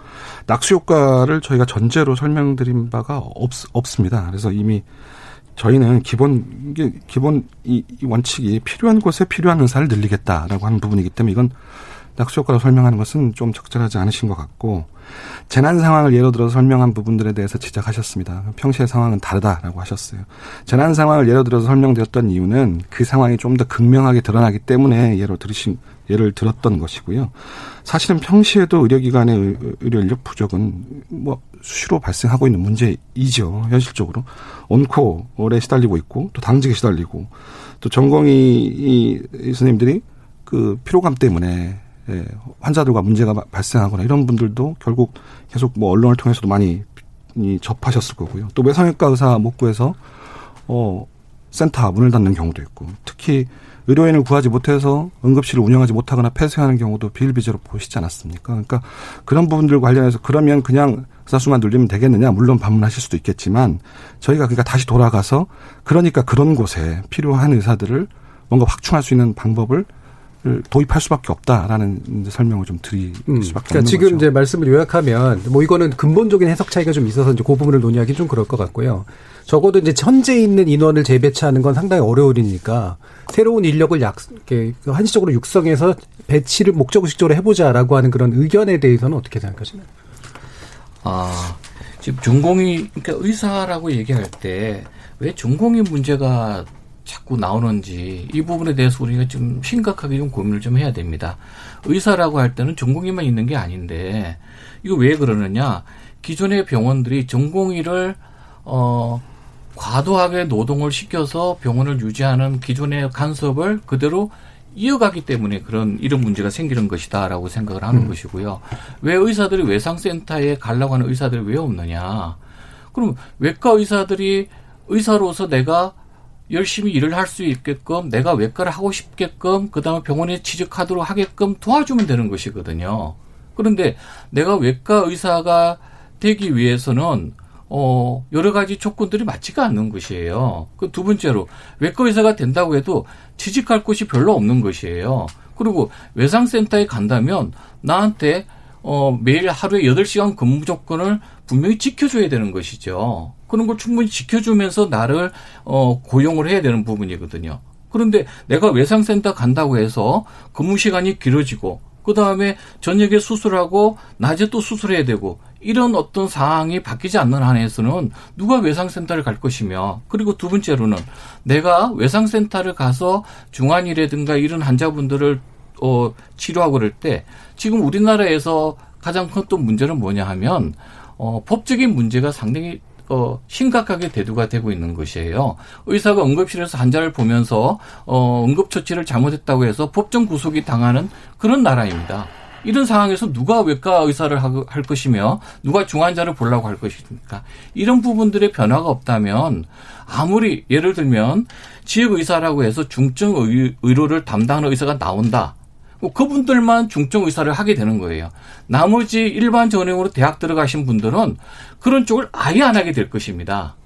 낙수 효과를 저희가 전제로 설명드린 바가 없, 없습니다. 그래서 이미 저희는 기본 이게 기본 이, 이 원칙이 필요한 곳에 필요한 의사를 늘리겠다라고 하는 부분이기 때문에 이건 낙수 효과로 설명하는 것은 좀 적절하지 않으신 것 같고 재난 상황을 예로 들어서 설명한 부분들에 대해서 지적하셨습니다. 평시의 상황은 다르다라고 하셨어요. 재난 상황을 예로 들어서 설명드렸던 이유는 그 상황이 좀 더 극명하게 드러나기 때문에 예로 들으신 예를 들었던 것이고요. 사실은 평시에도 의료기관의 의료 인력 부족은 뭐 수시로 발생하고 있는 문제이죠. 현실적으로 온코에 시달리고 있고 또 당직에 시달리고 또 전공의 선생님들이 그 피로감 때문에 예, 환자들과 문제가 발생하거나 이런 분들도 결국 계속 뭐 언론을 통해서도 많이 접하셨을 거고요. 또 외상외과 의사 못 구해서 어 센터 문을 닫는 경우도 있고 특히 의료인을 구하지 못해서 응급실을 운영하지 못하거나 폐쇄하는 경우도 비일비재로 보시지 않았습니까? 그러니까 그런 부분들 관련해서 그러면 그냥 의사 수만 늘리면 되겠느냐? 물론 반문하실 수도 있겠지만 저희가 그러니까 다시 돌아가서 그러니까 그런 곳에 필요한 의사들을 뭔가 확충할 수 있는 방법을 도입할 수밖에 없다라는 설명을 좀 드릴 음, 수밖에 그러니까 없는
지금
거죠.
이제 말씀을 요약하면 뭐 이거는 근본적인 해석 차이가 좀 있어서 이제 그 부분을 논의하기 좀 그럴 것 같고요. 적어도 이제 현재 있는 인원을 재배치하는 건 상당히 어려울 일이니까 새로운 인력을 약 이렇게 한시적으로 육성해서 배치를 목적의식적으로 해보자라고 하는 그런 의견에 대해서는 어떻게 생각하시나요?
아 지금 전공이 그러니까 의사라고 얘기할 때 왜 전공의 문제가 자꾸 나오는지 이 부분에 대해서 우리가 좀 심각하게 좀 고민을 좀 해야 됩니다. 의사라고 할 때는 전공의만 있는 게 아닌데 이거 왜 그러느냐? 기존의 병원들이 전공의를 어 과도하게 노동을 시켜서 병원을 유지하는 기존의 간섭을 그대로 이어가기 때문에 그런 이런 문제가 생기는 것이다라고 생각을 하는 음. 것이고요. 왜 의사들이 외상센터에 가려고 하는 의사들이 왜 없느냐? 그럼 외과 의사들이 의사로서 내가 열심히 일을 할 수 있게끔 내가 외과를 하고 싶게끔 그다음에 병원에 취직하도록 하게끔 도와주면 되는 것이거든요. 그런데 내가 외과 의사가 되기 위해서는 어 여러 가지 조건들이 맞지가 않는 것이에요. 그 두 번째로 외과 의사가 된다고 해도 취직할 곳이 별로 없는 것이에요. 그리고 외상센터에 간다면 나한테 어 매일 하루에 여덟 시간 근무 조건을 분명히 지켜줘야 되는 것이죠. 그런 걸 충분히 지켜주면서 나를 어, 고용을 해야 되는 부분이거든요. 그런데 내가 외상센터 간다고 해서 근무 시간이 길어지고 그 다음에 저녁에 수술하고 낮에 또 수술해야 되고 이런 어떤 상황이 바뀌지 않는 한에서는 누가 외상센터를 갈 것이며 그리고 두 번째로는 내가 외상센터를 가서 중환이라든가 이런 환자분들을 어, 치료하고 그럴 때 지금 우리나라에서 가장 큰 또 문제는 뭐냐 하면 어, 법적인 문제가 상당히 어, 심각하게 대두가 되고 있는 것이에요. 의사가 응급실에서 환자를 보면서 어, 응급처치를 잘못했다고 해서 법정 구속이 당하는 그런 나라입니다. 이런 상황에서 누가 외과 의사를 할 것이며 누가 중환자를 보려고 할 것입니까? 이런 부분들의 변화가 없다면 아무리 예를 들면 지역 의사라고 해서 중증 의료를 담당하는 의사가 나온다. 뭐 그분들만 중증 의사를 하게 되는 거예요. 나머지 일반 전형으로 대학 들어가신 분들은 그런 쪽을 아예 안 하게 될 것입니다.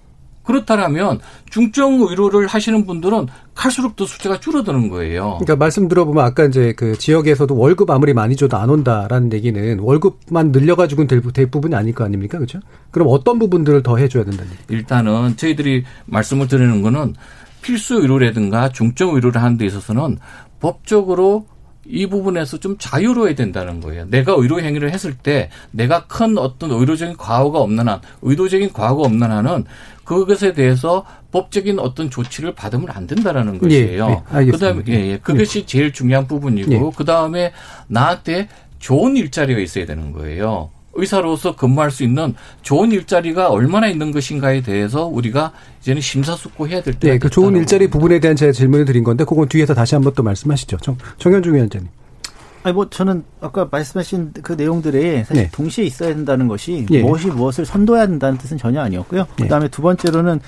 그렇다면 중증 의료를 하시는 분들은 갈수록 더 숫자가 줄어드는 거예요.
그러니까 말씀 들어보면 아까 이제 그 지역에서도 월급 아무리 많이 줘도 안 온다라는 얘기는 월급만 늘려가지고는 될, 될 부분이 아닐 거 아닙니까? 그렇죠? 그럼 어떤 부분들을 더 해줘야 된다는 얘기
일단은 저희들이 말씀을 드리는 거는 필수 의료라든가 중증 의료를 하는 데 있어서는 법적으로 이 부분에서 좀 자유로워야 된다는 거예요. 내가 의료 행위를 했을 때 내가 큰 어떤 의료적인 과오가 없는 한, 의도적인 과오가 없는 한은 그것에 대해서 법적인 어떤 조치를 받으면 안 된다라는 예, 것이에요. 예, 네, 그다음에 예, 예. 그것이 예. 제일 중요한 부분이고 예. 그다음에 나한테 좋은 일자리가 있어야 되는 거예요. 의사로서 근무할 수 있는 좋은 일자리가 얼마나 있는 것인가에 대해서 우리가 이제는 심사숙고해야 될 때가
네, 그 좋은 일자리 부분에 대한 제가 질문을 드린 건데 그건 뒤에서 다시 한번 또 말씀하시죠. 정, 정현중 위원장님.
아니 뭐 저는 아까 말씀하신 그 내용들이 사실 네. 동시에 있어야 된다는 것이 예. 무엇이 무엇을 선도해야 된다는 뜻은 전혀 아니었고요. 예. 그다음에 두 번째로는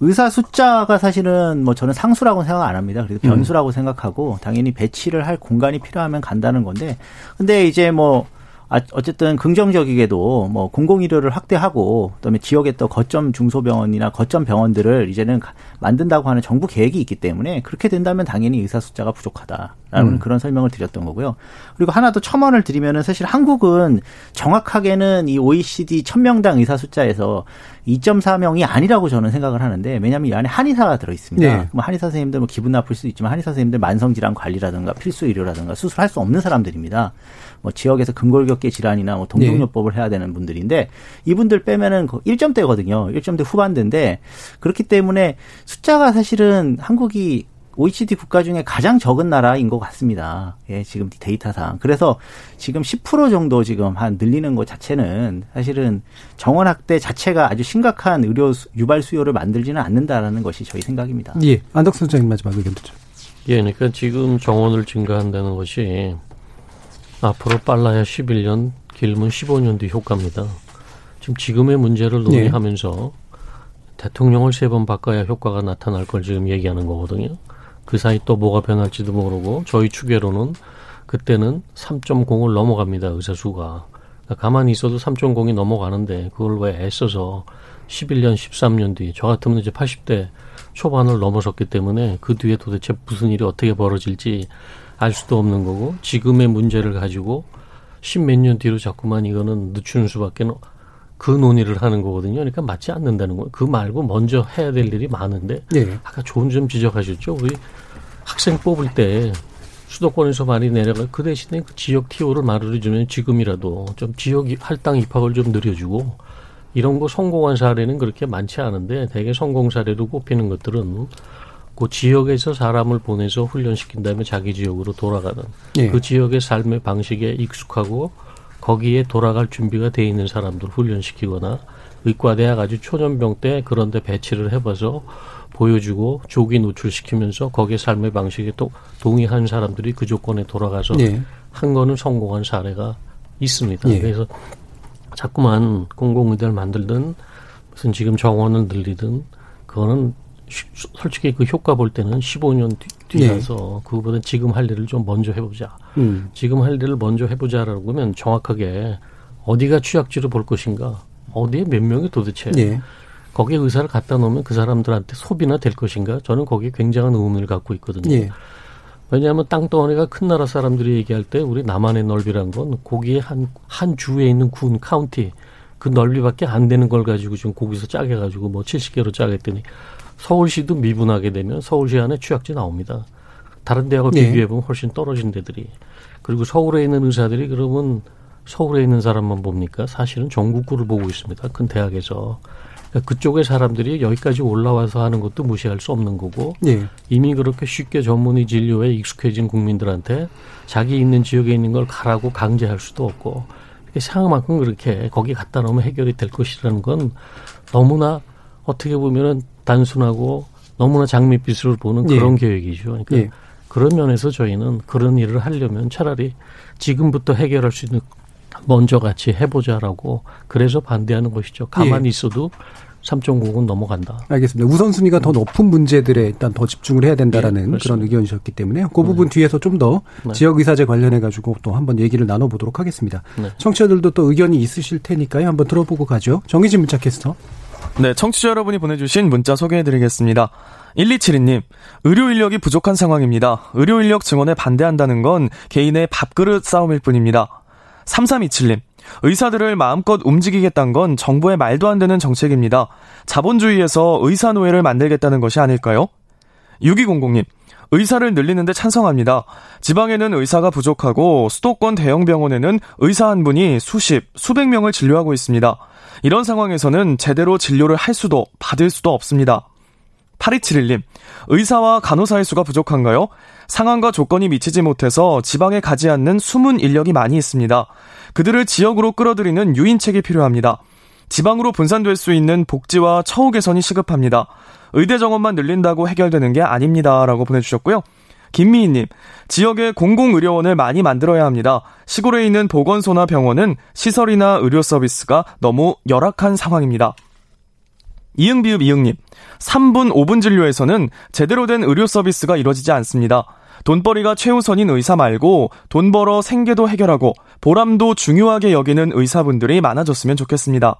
의사 숫자가 사실은 뭐 저는 상수라고 생각 안 합니다. 그래서 변수라고 음. 생각하고 당연히 배치를 할 공간이 필요하면 간다는 건데 근데 이제 뭐 아, 어쨌든 긍정적이게도 뭐 공공의료를 확대하고 그다음에 지역에 또 거점 중소병원이나 거점 병원들을 이제는 만든다고 하는 정부 계획이 있기 때문에 그렇게 된다면 당연히 의사 숫자가 부족하다라는 음. 그런 설명을 드렸던 거고요. 그리고 하나 더 첨언을 드리면은 사실 한국은 정확하게는 이 OECD 천명당 의사 숫자에서 2.4명이 아니라고 저는 생각을 하는데 왜냐하면 이 안에 한의사가 들어 있습니다. 네. 뭐 한의사 선생님들 뭐 기분 나쁠 수 있지만 한의사 선생님들 만성 질환 관리라든가 필수 의료라든가 수술할 수 없는 사람들입니다. 뭐 지역에서 근골격계 질환이나 뭐 동종요법을 네. 해야 되는 분들인데 이분들 빼면은 1점대거든요. 그 1점대 후반대인데 그렇기 때문에 숫자가 사실은 한국이 OECD 국가 중에 가장 적은 나라인 것 같습니다. 예, 지금 데이터상. 그래서 지금 10% 정도 지금 한 늘리는 것 자체는 사실은 정원 학대 자체가 아주 심각한 의료 유발 수요를 만들지는 않는다라는 것이 저희 생각입니다.
예. 안덕 선생님 마지막 의견 듣죠.
예, 그러니까 지금 정원을 증가한다는 것이 앞으로 빨라야 11년, 길면 15년 뒤 효과입니다. 지금 지금의 문제를 네. 논의하면서 네. 대통령을 세 번 바꿔야 효과가 나타날 걸 지금 얘기하는 거거든요. 그 사이 또 뭐가 변할지도 모르고 저희 추계로는 그때는 3.0을 넘어갑니다. 의사 수가. 그러니까 가만히 있어도 3.0이 넘어가는데 그걸 왜 애써서 11년, 13년 뒤, 저 같으면 이제 80대 초반을 넘어섰기 때문에 그 뒤에 도대체 무슨 일이 어떻게 벌어질지 알 수도 없는 거고 지금의 문제를 가지고 십몇 년 뒤로 자꾸만 이거는 늦추는 수밖에 그 논의를 하는 거거든요. 그러니까 맞지 않는다는 거예요. 그 말고 먼저 해야 될 일이 많은데 네. 아까 좋은 점 지적하셨죠. 우리 학생 뽑을 때 수도권에서 많이 내려가 그 대신에 그 지역 티오를 마련해 주면 지금이라도 좀 지역 할당 입학을 좀 늘려주고 이런 거 성공한 사례는 그렇게 많지 않은데 대개 성공 사례로 꼽히는 것들은 그 지역에서 사람을 보내서 훈련시킨 다음에 자기 지역으로 돌아가는 예. 그 지역의 삶의 방식에 익숙하고 거기에 돌아갈 준비가 돼 있는 사람들 훈련시키거나 의과대학 아주 초년병 때 그런데 배치를 해봐서 보여주고 조기 노출시키면서 거기에 삶의 방식에 또 동의한 사람들이 그 조건에 돌아가서 예. 한 거는 성공한 사례가 있습니다. 예. 그래서 자꾸만 공공의대를 만들든 무슨 지금 정원을 늘리든 그거는 솔직히 그 효과 볼 때는 15년 뒤, 라서 네. 그거보다 지금 할 일을 좀 먼저 해보자. 음. 지금 할 일을 먼저 해보자라고 하면 정확하게 어디가 취약지를 볼 것인가, 어디에 몇 명이 도대체 네. 거기에 의사를 갖다 놓으면 그 사람들한테 소비나 될 것인가? 저는 거기에 굉장한 의문을 갖고 있거든요. 네. 왜냐하면 땅덩어리가 큰 나라 사람들이 얘기할 때 우리 남한의 넓이란 건 거기에 한, 한 주에 있는 군, 카운티, 그 넓이밖에 안 되는 걸 가지고 지금 거기서 짜게 가지고 뭐 70개로 짜겠더니 서울시도 미분하게 되면 서울시 안에 취약지 나옵니다. 다른 대학을 네. 비교해 보면 훨씬 떨어진 데들이. 그리고 서울에 있는 의사들이 그러면 서울에 있는 사람만 봅니까? 사실은 전국구를 보고 있습니다. 큰 대학에서. 그러니까 그쪽의 사람들이 여기까지 올라와서 하는 것도 무시할 수 없는 거고 네. 이미 그렇게 쉽게 전문의 진료에 익숙해진 국민들한테 자기 있는 지역에 있는 걸 가라고 강제할 수도 없고 상황만큼 그렇게 거기 갖다 놓으면 해결이 될 것이라는 건 너무나 어떻게 보면은 단순하고 너무나 장밋빛으로 보는 그런 예. 계획이죠. 그러니까 예. 그런 면에서 저희는 그런 일을 하려면 차라리 지금부터 해결할 수 있는 먼저 같이 해보자라고 그래서 반대하는 것이죠. 가만히 예. 있어도 3.9은 넘어간다.
알겠습니다. 우선순위가 더 높은 문제들에 일단 더 집중을 해야 된다라는 네, 그런 의견이셨기 때문에 그 부분 네. 뒤에서 좀더 네. 지역 의사제 관련해 가지고 또 한번 얘기를 나눠보도록 하겠습니다. 네. 청취자들도 또 의견이 있으실 테니까요. 한번 들어보고 가죠. 정희진 문자 캐스터.
네, 청취자 여러분이 보내주신 문자 소개해드리겠습니다. 1272님, 의료 인력이 부족한 상황입니다. 의료 인력 증원에 반대한다는 건 개인의 밥그릇 싸움일 뿐입니다. 3327님, 의사들을 마음껏 움직이겠다는 건 정부의 말도 안 되는 정책입니다. 자본주의에서 의사 노예를 만들겠다는 것이 아닐까요? 6200님, 의사를 늘리는데 찬성합니다. 지방에는 의사가 부족하고 수도권 대형 병원에는 의사 한 분이 수십, 수백 명을 진료하고 있습니다. 이런 상황에서는 제대로 진료를 할 수도 받을 수도 없습니다. 8271님, 의사와 간호사의 수가 부족한가요? 상황과 조건이 미치지 못해서 지방에 가지 않는 숨은 인력이 많이 있습니다. 그들을 지역으로 끌어들이는 유인책이 필요합니다. 지방으로 분산될 수 있는 복지와 처우 개선이 시급합니다. 의대 정원만 늘린다고 해결되는 게 아닙니다. 라고 보내주셨고요. 김미희님, 지역에 공공의료원을 많이 만들어야 합니다. 시골에 있는 보건소나 병원은 시설이나 의료 서비스가 너무 열악한 상황입니다. 이응비읍 이응님, 3분 5분 진료에서는 제대로 된 의료 서비스가 이루어지지 않습니다. 돈벌이가 최우선인 의사 말고 돈 벌어 생계도 해결하고 보람도 중요하게 여기는 의사분들이 많아졌으면 좋겠습니다.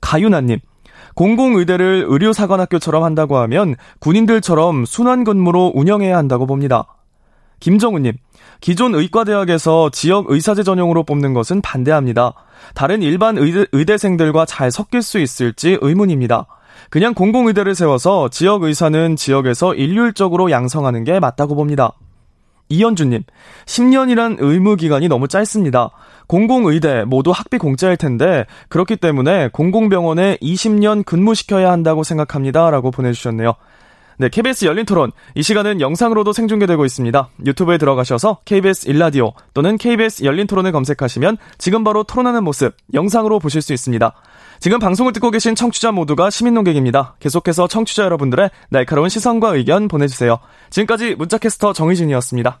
가윤아님, 공공의대를 의료사관학교처럼 한다고 하면 군인들처럼 순환 근무로 운영해야 한다고 봅니다. 김정우님, 기존 의과대학에서 지역 의사제 전용으로 뽑는 것은 반대합니다. 다른 일반 의대, 의대생들과 잘 섞일 수 있을지 의문입니다. 그냥 공공의대를 세워서 지역 의사는 지역에서 일률적으로 양성하는 게 맞다고 봅니다. 이현주님, 10년이란 의무 기간이 너무 짧습니다. 공공의대 모두 학비 공짜일 텐데 그렇기 때문에 공공병원에 20년 근무시켜야 한다고 생각합니다. 라고 보내주셨네요. 네, KBS 열린 토론. 이 시간은 영상으로도 생중계되고 있습니다. 유튜브에 들어가셔서 KBS 일라디오 또는 KBS 열린 토론을 검색하시면 지금 바로 토론하는 모습 영상으로 보실 수 있습니다. 지금 방송을 듣고 계신 청취자 모두가 시민 농객입니다. 계속해서 청취자 여러분들의 날카로운 시선과 의견 보내주세요. 지금까지 문자캐스터 정희진이었습니다.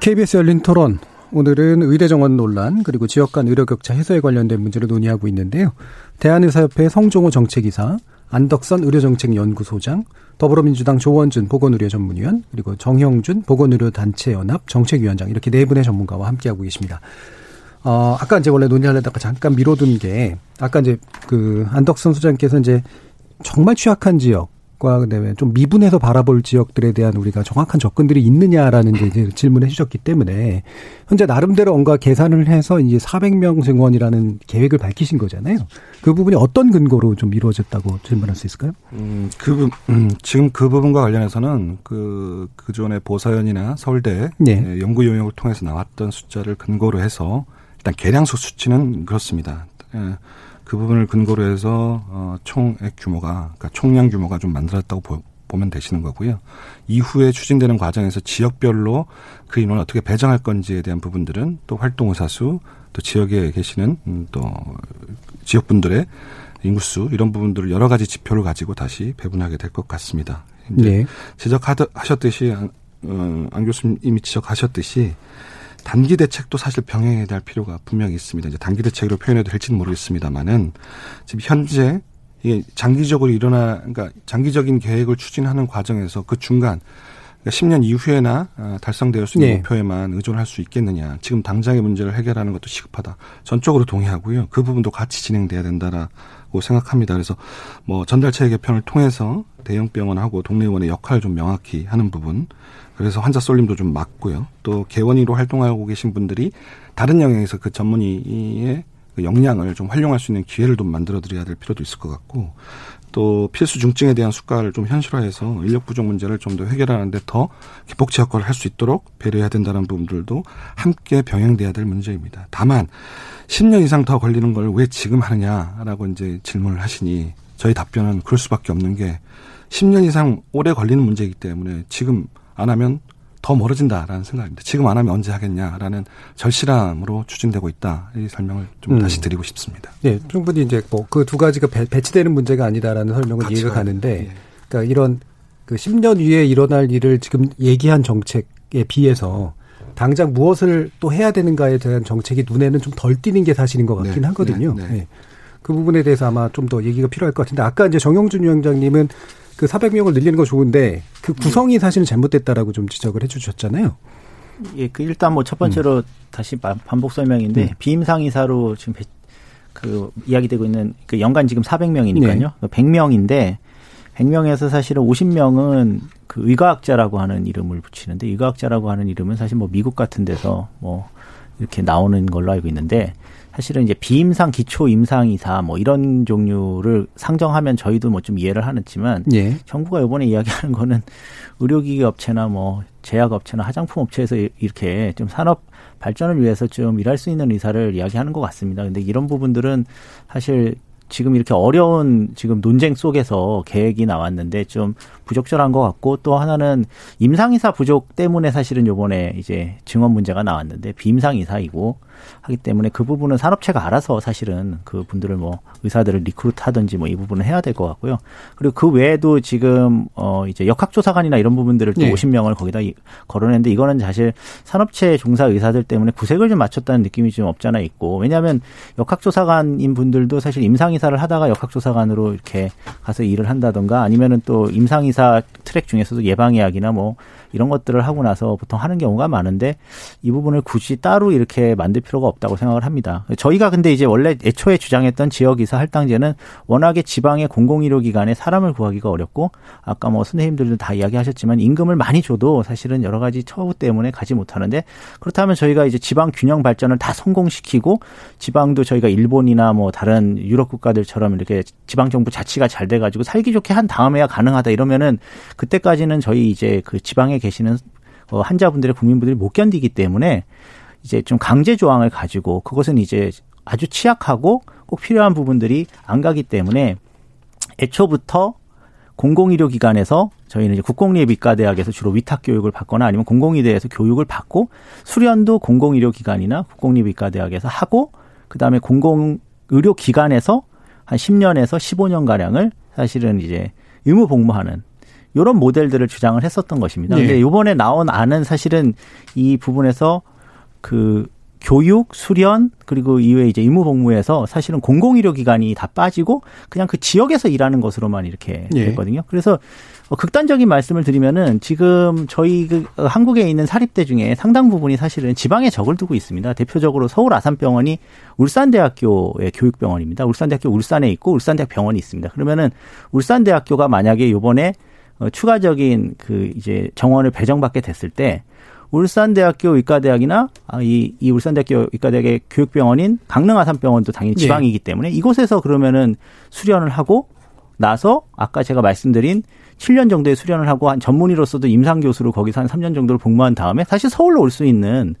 KBS 열린 토론. 오늘은 의대 정원 논란 그리고 지역 간 의료 격차 해소에 관련된 문제를 논의하고 있는데요. 대한의사협회 성종호 정책이사, 안덕선 의료정책연구소장, 더불어민주당 조원준 보건의료 전문위원, 그리고 정형준 보건의료단체연합 정책위원장 이렇게 네 분의 전문가와 함께하고 계십니다. 어, 아까 이제 원래 논의하려다가 잠깐 미뤄둔 게 아까 이제 그 안덕선 소장께서 이제 정말 취약한 지역 과 그다음에 좀 미분해서 바라볼 지역들에 대한 우리가 정확한 접근들이 있느냐라는 이제 질문을 해주셨기 때문에 현재 나름대로 뭔가 계산을 해서 이제 400명 증원이라는 계획을 밝히신 거잖아요. 그 부분이 어떤 근거로 좀 이루어졌다고 질문할 수 있을까요?
음, 그 음, 지금 그 부분과 관련해서는 그 그전에 보사연이나 서울대 네. 연구 용역을 통해서 나왔던 숫자를 근거로 해서 일단 계량수 수치는 그렇습니다. 예. 그 부분을 근거로 해서 어, 총액 규모가 그러니까 총량 규모가 좀 만들어졌다고 보, 보면 되시는 거고요. 이후에 추진되는 과정에서 지역별로 그 인원을 어떻게 배정할 건지에 대한 부분들은 또 활동 의사 수 또 지역에 계시는 음, 또 지역 분들의 인구수 이런 부분들을 여러 가지 지표를 가지고 다시 배분하게 될 것 같습니다. 네. 지적하셨듯이 어, 안 교수님이 지적하셨듯이 단기 대책도 사실 병행해야 될 필요가 분명히 있습니다. 이제 단기 대책으로 표현해도 될지는 모르겠습니다만은 지금 현재 이게 장기적으로 일어나 그러니까 장기적인 계획을 추진하는 과정에서 그 중간 그러니까 10년 이후에나 어, 달성될 수 있는 네. 목표에만 의존할 수 있겠느냐. 지금 당장의 문제를 해결하는 것도 시급하다. 전적으로 동의하고요. 그 부분도 같이 진행돼야 된다라고 생각합니다. 그래서 뭐 전달체계 개편을 통해서 대형 병원하고 동네의원의 역할을 좀 명확히 하는 부분 그래서 환자 쏠림도 좀 막고요. 또 개원이로 활동하고 계신 분들이 다른 영역에서 그 전문의의 그 역량을 좀 활용할 수 있는 기회를 좀 만들어 드려야 될 필요도 있을 것 같고 또 필수 중증에 대한 수가를 좀 현실화해서 인력 부족 문제를 좀 더 해결하는 데 더 기폭제 역할을 할 수 있도록 배려해야 된다는 부분들도 함께 병행돼야 될 문제입니다. 다만 10년 이상 더 걸리는 걸 왜 지금 하느냐라고 이제 질문을 하시니 저희 답변은 그럴 수밖에 없는 게 10년 이상 오래 걸리는 문제이기 때문에 지금 안 하면 더 멀어진다라는 생각입니다. 지금 안 하면 언제 하겠냐라는 절실함으로 추진되고 있다. 이 설명을 좀 음. 다시 드리고 싶습니다.
네, 충분히 이제 뭐 그 두 가지가 배, 치되는 문제가 아니다라는 설명은 그렇죠. 이해가 가는데, 네. 그러니까 이런 그 10년 위에 일어날 일을 지금 얘기한 정책에 비해서 당장 무엇을 또 해야 되는가에 대한 정책이 눈에는 좀 덜 띄는 게 사실인 것 같긴 네, 하거든요. 네, 네. 네. 그 부분에 대해서 아마 좀 더 얘기가 필요할 것 같은데 아까 이제 정영준 위원장님은 그 400명을 늘리는 거 좋은데 그 구성이 사실은 잘못됐다라고 좀 지적을 해주셨잖아요.
예, 그 일단 뭐 첫 번째로 음. 다시 반복 설명인데 음. 비임상 이사로 지금 그 이야기되고 있는 그 연간 지금 400명이니까요. 네. 100명인데 100명에서 사실은 50명은 그 의과학자라고 하는 이름을 붙이는데 의과학자라고 하는 이름은 사실 뭐 미국 같은 데서 뭐 이렇게 나오는 걸로 알고 있는데 사실은 이제 비임상 기초 임상 이사 뭐 이런 종류를 상정하면 저희도 뭐 좀 이해를 하는지만 예. 정부가 이번에 이야기하는 거는 의료기기 업체나 뭐 제약 업체나 화장품 업체에서 이렇게 좀 산업 발전을 위해서 좀 일할 수 있는 의사를 이야기하는 것 같습니다. 근데 이런 부분들은 사실 지금 이렇게 어려운 지금 논쟁 속에서 계획이 나왔는데 좀 부적절한 것 같고 또 하나는 임상의사 부족 때문에 사실은 요번에 이제 증원 문제가 나왔는데 비임상의사이고 하기 때문에 그 부분은 산업체가 알아서 사실은 그 분들을 뭐 의사들을 recruit 하든지 뭐 이 부분은 해야 될 것 같고요. 그리고 그 외에도 지금 어 이제 역학조사관이나 이런 부분들을 또 네. 50명을 거기다 걸어냈는데 이거는 사실 산업체 종사 의사들 때문에 구색을 좀 맞췄다는 느낌이 좀 없잖아 있고 왜냐하면 역학조사관인 분들도 사실 임상의사를 하다가 역학조사관으로 이렇게 가서 일을 한다던가 아니면은 또 임상의사 트랙 중에서도 예방의학이나 뭐 이런 것들을 하고 나서 보통 하는 경우가 많은데 이 부분을 굳이 따로 이렇게 만들 필요가 없다고 생각을 합니다. 저희가 근데 이제 원래 애초에 주장했던 지역이사 할당제는 워낙에 지방의 공공의료기관에 사람을 구하기가 어렵고 아까 뭐 선생님들도 다 이야기하셨지만 임금을 많이 줘도 사실은 여러 가지 처우 때문에 가지 못하는데 그렇다면 저희가 이제 지방 균형 발전을 다 성공시키고 지방도 저희가 일본이나 뭐 다른 유럽 국가들처럼 이렇게 지방 정부 자치가 잘 돼가지고 살기 좋게 한 다음에야 가능하다 이러면은 그때까지는 저희 이제 그 지방 에 계시는 어, 환자분들의 국민분들이 못 견디기 때문에 이제 좀 강제 조항을 가지고 그것은 이제 아주 취약하고 꼭 필요한 부분들이 안 가기 때문에 애초부터 공공의료기관에서 저희는 이제 국공립의과대학에서 주로 위탁 교육을 받거나 아니면 공공의대에서 교육을 받고 수련도 공공의료기관이나 국공립의과대학에서 하고 그다음에 공공의료기관에서 한 10년에서 15년 가량을 사실은 이제 의무 복무하는 이런 모델들을 주장을 했었던 것입니다. 네. 근데 이번에 나온 안은 사실은 이 부분에서 그 교육, 수련 그리고 이외에 이제 의무복무에서 사실은 공공의료기관이 다 빠지고 그냥 그 지역에서 일하는 것으로만 이렇게 예. 됐거든요. 그래서 어, 극단적인 말씀을 드리면은 지금 저희 그 한국에 있는 사립대 중에 상당 부분이 사실은 지방에 적을 두고 있습니다. 대표적으로 서울 아산병원이 울산대학교의 교육병원입니다. 울산대학교 울산에 있고 울산대학 병원이 있습니다. 그러면은 울산대학교가 만약에 요번에 어, 추가적인 그 이제 정원을 배정받게 됐을 때 울산대학교 의과대학이나 아, 이, 이 울산대학교 의과대학의 교육병원인 강릉아산병원도 당연히 네. 지방이기 때문에 이곳에서 그러면은 수련을 하고 나서 아까 제가 말씀드린 7년 정도의 수련을 하고 한 전문의로서도 임상교수로 거기서 한 3년 정도를 복무한 다음에 사실 서울로 올 수 있는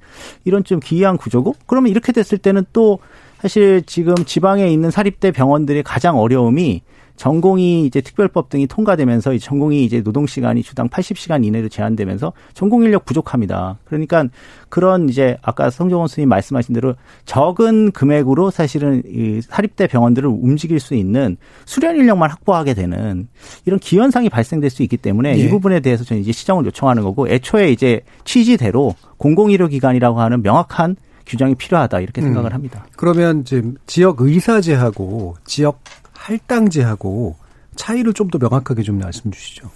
이런 좀 기이한 구조고 그러면 이렇게 됐을 때는 또 사실 지금 지방에 있는 사립대 병원들의 가장 어려움이 전공이 이제 특별법 등이 통과되면서 이 전공이 이제 노동 시간이 주당 80시간 이내로 제한되면서 전공 인력 부족합니다. 그러니까 그런 이제 아까 성종원 스님 말씀하신 대로 적은 금액으로 사실은 이 사립대 병원들을 움직일 수 있는 수련 인력만 확보하게 되는 이런 기현상이 발생될 수 있기 때문에 예. 이 부분에 대해서 저는 이제 시정을 요청하는 거고 애초에 이제 취지대로 공공의료기관이라고 하는 명확한 규정이 필요하다 이렇게 생각을 음. 합니다.
그러면 지금 지역 의사제하고 지역 할당제하고 차이를 좀 더 명확하게 좀 말씀 주시죠.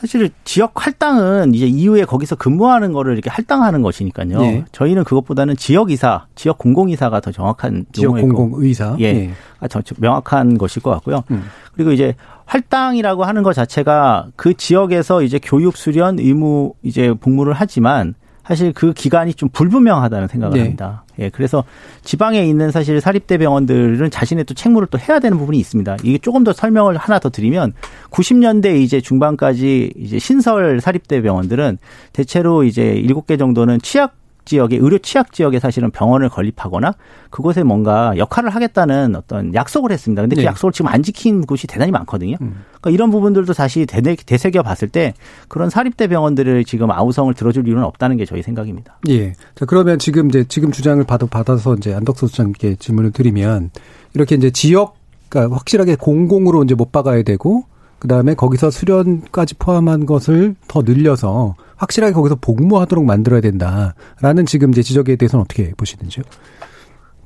사실 지역 할당은 이제 이후에 거기서 근무하는 거를 이렇게 할당하는 것이니까요. 네. 저희는 그것보다는 지역 이사, 지역 공공 이사가 더 정확한
지역 공공 의사.
예. 네. 더 명확한 것일 것 같고요. 음. 그리고 이제 할당이라고 하는 것 자체가 그 지역에서 이제 교육 수련 의무 이제 복무를 하지만 사실 그 기간이 좀 불분명하다는 생각을 네. 합니다. 예, 그래서 지방에 있는 사실 사립대 병원들은 자신의 또 책무를 또 해야 되는 부분이 있습니다. 이게 조금 더 설명을 하나 더 드리면 90년대 이제 중반까지 이제 신설 사립대 병원들은 대체로 이제 7개 정도는 취약 지역의 의료 취약 지역에 사실은 병원을 건립하거나 그곳에 뭔가 역할을 하겠다는 어떤 약속을 했습니다. 근데 그 네. 약속을 지금 안 지킨 곳이 대단히 많거든요. 음. 그러니까 이런 부분들도 다시 되새겨 봤을 때 그런 사립대 병원들을 지금 아우성을 들어줄 이유는 없다는 게 저희 생각입니다.
예. 자, 그러면 지금 이제 지금 주장을 받아, 받아서 이제 안덕수 수장님께 질문을 드리면 이렇게 이제 지역 그러니까 확실하게 공공으로 이제 못 박아야 되고 그다음에 거기서 수련까지 포함한 것을 더 늘려서 확실하게 거기서 복무하도록 만들어야 된다라는 지금 이제 지적에 대해서는 어떻게 보시는지요?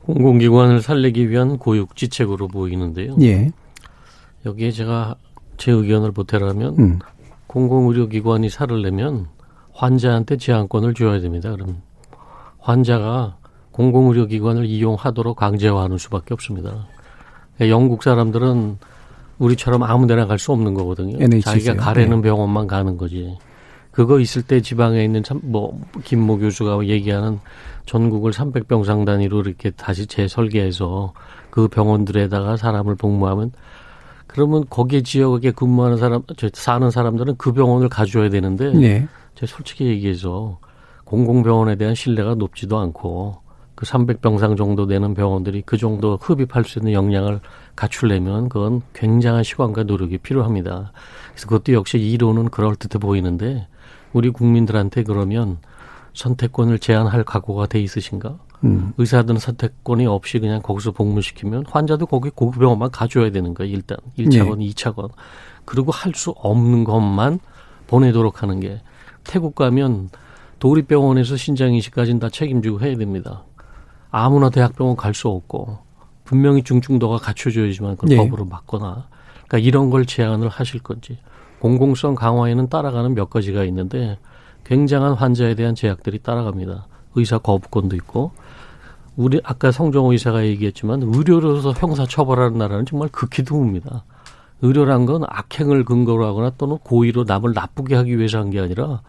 공공기관을 살리기 위한 고육지책으로 보이는데요.
예.
여기에 제가 제 의견을 보태라면 음. 공공의료기관이 살을 내면 환자한테 제한권을 줘야 됩니다. 그럼 환자가 공공의료기관을 이용하도록 강제화하는 수밖에 없습니다. 영국 사람들은 우리처럼 아무데나 갈 수 없는 거거든요. NHC요? 자기가 가려는 네. 병원만 가는 거지. 그거 있을 때 지방에 있는 참 뭐 김모 교수가 얘기하는 전국을 300병상 단위로 이렇게 다시 재설계해서 그 병원들에다가 사람을 복무하면 그러면 거기 지역에 근무하는 사람, 사는 사람들은 그 병원을 가져야 되는데, 네. 제가 솔직히 얘기해서 공공병원에 대한 신뢰가 높지도 않고 그 300병상 정도 되는 병원들이 그 정도 흡입할 수 있는 역량을 갖추려면 그건 굉장한 시간과 노력이 필요합니다. 그래서 그것도 역시 이론은 그럴듯해 보이는데 우리 국민들한테 그러면 선택권을 제한할 각오가 돼 있으신가? 음. 의사들은 선택권이 없이 그냥 거기서 복무시키면 환자도 거기 고급 병원만 가줘야 되는 거예요. 일단 1차건, 네. 2차건. 그리고 할 수 없는 것만 보내도록 하는 게 태국 가면 도립병원에서 신장 이식까지는 다 책임지고 해야 됩니다. 아무나 대학병원 갈 수 없고 분명히 중증도가 갖춰져야지만 그걸 네. 법으로 막거나 그러니까 이런 걸 제한을 하실 건지 공공성 강화에는 따라가는 몇 가지가 있는데 굉장한 환자에 대한 제약들이 따라갑니다. 의사 거부권도 있고 우리 아까 성종호 의사가 얘기했지만 의료로서 형사 처벌하는 나라는 정말 극히 드뭅니다. 의료란 건 악행을 근거로 하거나 또는 고의로 남을 나쁘게 하기 위해서 한 게 아니라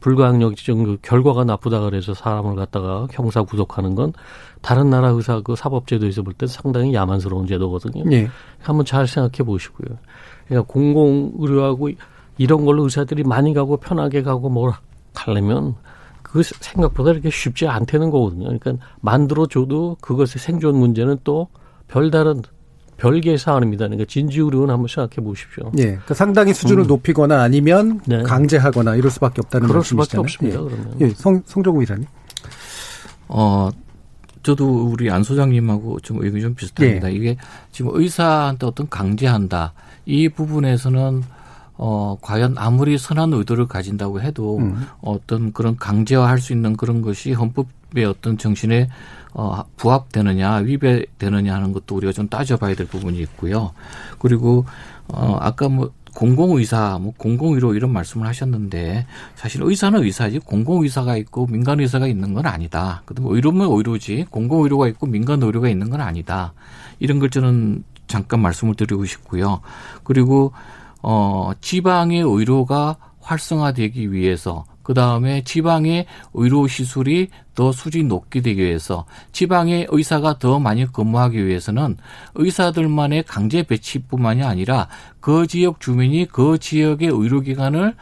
불가항력적 그 결과가 나쁘다 그래서 사람을 갖다가 형사 구속하는 건 다른 나라 의사 그 사법제도에서 볼 때 상당히 야만스러운 제도거든요. 네. 한번 잘 생각해 보시고요. 그러니까 공공 의료하고 이런 걸로 의사들이 많이 가고 편하게 가고 뭘 가려면 그 생각보다 이렇게 쉽지 않다는 거거든요. 그러니까 만들어 줘도 그것의 생존 문제는 또 별다른 별개의 사안입니다. 그러니까 진지의료는 한번 생각해 보십시오.
예. 그러니까 상당히 수준을 음. 높이거나 아니면 네. 강제하거나 이럴 수밖에 없다는
그럴
말씀이시잖아요.
수밖에 없습니다. 예. 그러면.
예. 성, 성종우 이사님.
어, 저도 우리 안 소장님하고 좀 의견이 좀 비슷합니다. 예. 이게 지금 의사한테 어떤 강제한다. 이 부분에서는 어, 과연 아무리 선한 의도를 가진다고 해도 음. 어떤 그런 강제화할 수 있는 그런 것이 헌법의 어떤 정신에 어, 부합되느냐, 위배되느냐 하는 것도 우리가 좀 따져봐야 될 부분이 있고요. 그리고 어, 아까 뭐 공공의사, 뭐 공공의료 이런 말씀을 하셨는데 사실 의사는 의사지 공공의사가 있고 민간의사가 있는 건 아니다. 그다음에 의료면 의료지 공공의료가 있고 민간의료가 있는 건 아니다. 이런 걸 저는 잠깐 말씀을 드리고 싶고요. 그리고 어, 지방의 의료가 활성화되기 위해서 그 다음에 지방의 의료 시술이 더 수준이 높게 되기 위해서 지방의 의사가 더 많이 근무하기 위해서는 의사들만의 강제 배치뿐만이 아니라 그 지역 주민이 그 지역의 의료기관을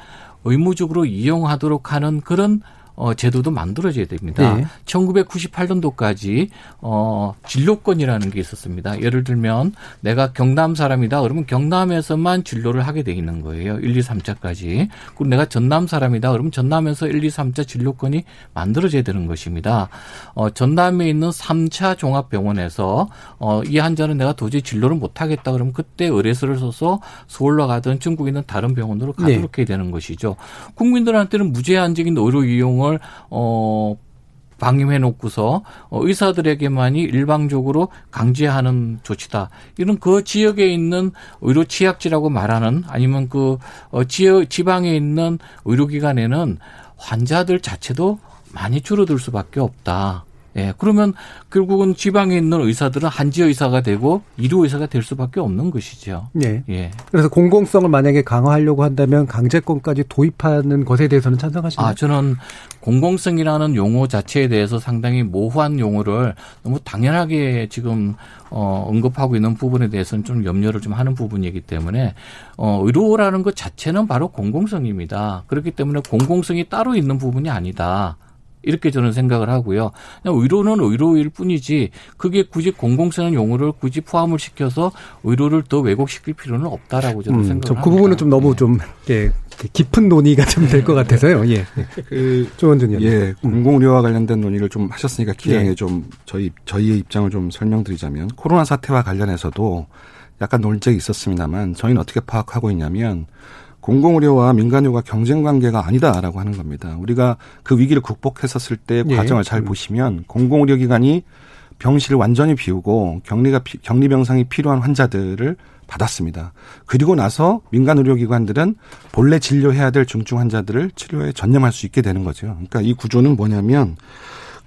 의무적으로 이용하도록 하는 그런 어, 제도도 만들어져야 됩니다. 네. 1998년도까지 어, 진료권이라는 게 있었습니다. 예를 들면 내가 경남 사람이다 그러면 경남에서만 진료를 하게 돼 있는 거예요. 1, 2, 3차까지. 그리고 내가 전남 사람이다 그러면 전남에서 1, 2, 3차 진료권이 만들어져야 되는 것입니다. 어, 전남에 있는 3차 종합병원에서 어, 이 환자는 내가 도저히 진료를 못 하겠다 그러면 그때 의뢰서를 써서 서울로 가든 중국에 있는 다른 병원으로 가도록 네. 해야 되는 것이죠. 국민들한테는 무제한적인 의료 이용 활동을 어 방임해 놓고서 어, 의사들에게만이 일방적으로 강제하는 조치다. 이런 그 지역에 있는 의료 취약지라고 말하는 아니면 그 어, 지역 지방에 있는 의료기관에는 환자들 자체도 많이 줄어들 수밖에 없다. 예, 그러면 결국은 지방에 있는 의사들은 한지 의사가 되고 일루 의사가 될 수밖에 없는 것이죠.
네. 예. 그래서 공공성을 만약에 강화하려고 한다면 강제권까지 도입하는 것에 대해서는 찬성하시나요?
아, 저는 공공성이라는 용어 자체에 대해서 상당히 모호한 용어를 너무 당연하게 지금 어 언급하고 있는 부분에 대해서는 좀 염려를 좀 하는 부분이기 때문에 어 의료라는 것 자체는 바로 공공성입니다. 그렇기 때문에 공공성이 따로 있는 부분이 아니다. 이렇게 저는 생각을 하고요. 그냥 의료는 의료일 뿐이지 그게 굳이 공공성는 용어를 굳이 포함을 시켜서 의료를 더 왜곡시킬 필요는 없다라고 저는 음, 생각을
그 부분은 좀 너무 좀 예, 깊은 논의가 좀 될 것 같아서요. 예. 그 조원준
의원. 예, 공공의료와 관련된 논의를 좀 하셨으니까 기왕에 예. 좀 저희 저희의 입장을 좀 설명드리자면 코로나 사태와 관련해서도 약간 논쟁이 있었습니다만 저희는 어떻게 파악하고 있냐면 공공의료와 민간의료가 경쟁 관계가 아니다라고 하는 겁니다. 우리가 그 위기를 극복했었을 때 예. 과정을 잘 보시면 공공의료 기관이 병실을 완전히 비우고 격리가 격리 병상이 필요한 환자들을 받았습니다. 그리고 나서 민간 의료기관들은 본래 진료해야 될 중증 환자들을 치료에 전념할 수 있게 되는 거죠. 그러니까 이 구조는 뭐냐면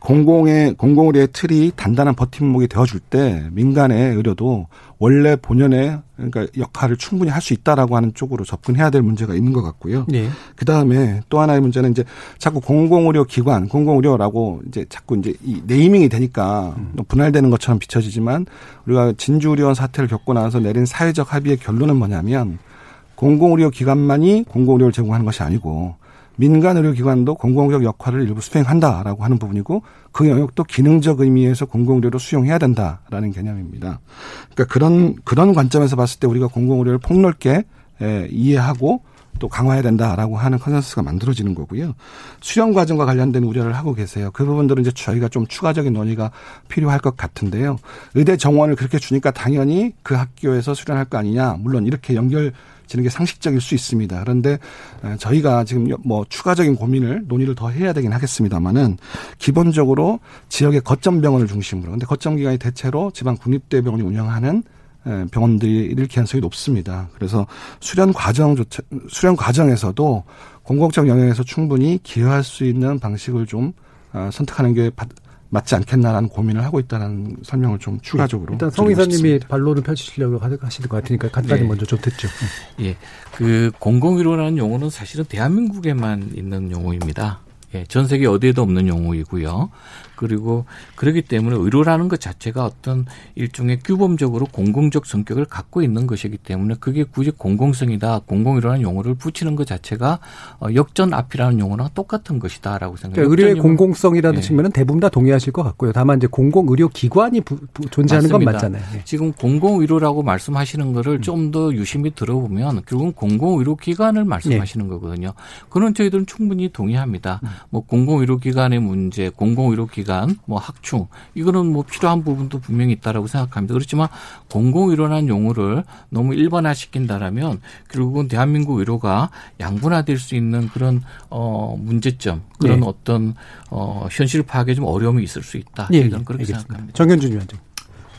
공공의 공공의료 의 틀이 단단한 버팀목이 되어줄 때 민간의 의료도 원래 본연의 그러니까 역할을 충분히 할 수 있다라고 하는 쪽으로 접근해야 될 문제가 있는 것 같고요. 네. 그 다음에 또 하나의 문제는 이제 자꾸 공공의료 기관, 공공의료라고 이제 자꾸 이제 이 네이밍이 되니까 음. 분할되는 것처럼 비춰지지만 우리가 진주의료원 사태를 겪고 나서 내린 사회적 합의의 결론은 뭐냐면 공공의료 기관만이 공공의료를 제공하는 것이 아니고 민간 의료기관도 공공적 역할을 일부 수행한다라고 하는 부분이고 그 영역도 기능적 의미에서 공공의료로 수용해야 된다라는 개념입니다. 그러니까 그런 그런 관점에서 봤을 때 우리가 공공의료를 폭넓게 에, 이해하고 또 강화해야 된다라고 하는 컨센서스가 만들어지는 거고요. 수련 과정과 관련된 우려를 하고 계세요. 그 부분들은 이제 저희가 좀 추가적인 논의가 필요할 것 같은데요. 의대 정원을 그렇게 주니까 당연히 그 학교에서 수련할 거 아니냐. 물론 이렇게 연결 지는 게 상식적일 수 있습니다. 그런데 저희가 지금 뭐 추가적인 고민을 논의를 더 해야 되긴 하겠습니다만은 기본적으로 지역의 거점 병원을 중심으로 근데 거점 기관이 대체로 지방 국립대병원이 운영하는 병원들일 가능성이 높습니다. 그래서 수련 과정 조차 수련 과정에서도 공공적 영역에서 충분히 기여할 수 있는 방식을 좀 어, 선택하는 게 맞지 않겠나라는 고민을 하고 있다는 설명을 좀 추가적으로
일단 성 이사님이 반론을 펼치시려고 하실 것 같으니까 간단히 네. 먼저 좀 듣죠.
예, 그 공공의료라는 용어는 사실은 대한민국에만 있는 용어입니다. 예, 전 세계 어디에도 없는 용어이고요. 그리고 그렇기 때문에 의료라는 것 자체가 어떤 일종의 규범적으로 공공적 성격을 갖고 있는 것이기 때문에 그게 굳이 공공성이다, 공공의료라는 용어를 붙이는 것 자체가 어, 역전 앞이라는 용어랑 똑같은 것이다라고 생각합니다.
그러니까 의료의 공공성이라는 예. 측면은 대부분 다 동의하실 것 같고요. 다만 이제 공공의료 기관이 부, 부, 존재하는 맞습니다. 건 맞잖아요.
예. 지금 공공의료라고 말씀하시는 거를 음. 좀더 유심히 들어보면 결국은 공공의료 기관을 말씀하시는 예. 거거든요. 그런 저희들은 충분히 동의합니다. 음. 뭐 공공의료 기관의 문제, 공공의료 기관 기간, 뭐 학충 이거는 뭐 필요한 부분도 분명히 있다라고 생각합니다. 그렇지만 공공의료라는 용어를 너무 일반화시킨다라면 결국은 대한민국 의료가 양분화될 수 있는 그런 어 문제점 그런 네. 어떤 어 현실 파악에 좀 어려움이 있을 수 있다. 예, 저는 그렇게 알겠습니다. 생각합니다.
정현준 위원장.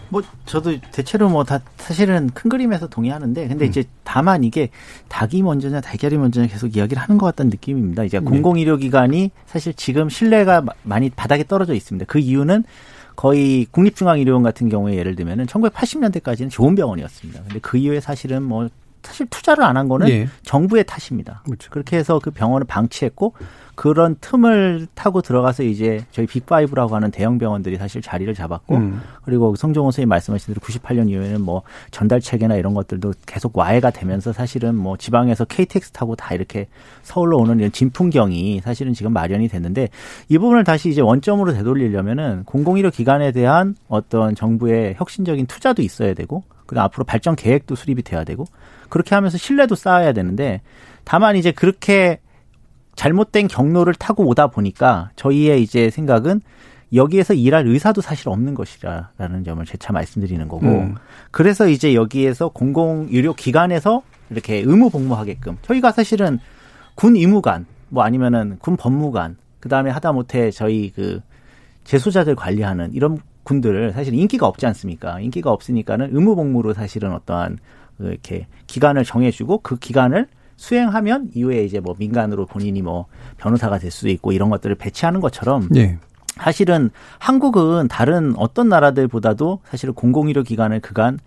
뭐 저도 대체로 뭐 다 사실은 큰 그림에서 동의하는데 근데 음. 이제 다만 이게 닭이 먼저냐 달걀이 먼저냐 계속 이야기를 하는 것 같다는 느낌입니다. 이제 네. 공공의료 기관이 사실 지금 신뢰가 많이 바닥에 떨어져 있습니다. 그 이유는 거의 국립중앙의료원 같은 경우에 예를 들면은 1980년대까지는 좋은 병원이었습니다. 근데 그 이후에 사실은 뭐 사실 투자를 안 한 거는 네. 정부의 탓입니다. 그렇죠. 그렇게 해서 그 병원을 방치했고 그런 틈을 타고 들어가서 이제 저희 빅파이브라고 하는 대형 병원들이 사실 자리를 잡았고 음. 그리고 성종호 선생님 말씀하신 대로 98년 이후에는 뭐 전달 체계나 이런 것들도 계속 와해가 되면서 사실은 뭐 지방에서 KTX 타고 다 이렇게 서울로 오는 이런 진풍경이 사실은 지금 마련이 됐는데 이 부분을 다시 이제 원점으로 되돌리려면은 공공의료 기관에 대한 어떤 정부의 혁신적인 투자도 있어야 되고 그다음 앞으로 발전 계획도 수립이 돼야 되고 그렇게 하면서 신뢰도 쌓아야 되는데 다만 이제 그렇게 잘못된 경로를 타고 오다 보니까 저희의 이제 생각은 여기에서 일할 의사도 사실 없는 것이라는 점을 재차 말씀드리는 거고 음. 그래서 이제 여기에서 공공의료 기관에서 이렇게 의무 복무하게끔 저희가 사실은 군 의무관 뭐 아니면은 군 법무관 그다음에 하다못해 저희 그 재소자들 관리하는 이런 군들을 사실 인기가 없지 않습니까? 인기가 없으니까는 의무 복무로 사실은 어떠한 그 이렇게 기간을 정해주고 그 기간을 수행하면 이후에 이제 뭐 민간으로 본인이 뭐 변호사가 될 수도 있고 이런 것들을 배치하는 것처럼 네. 사실은 한국은 다른 어떤 나라들보다도 사실은 공공의료 기관을 그간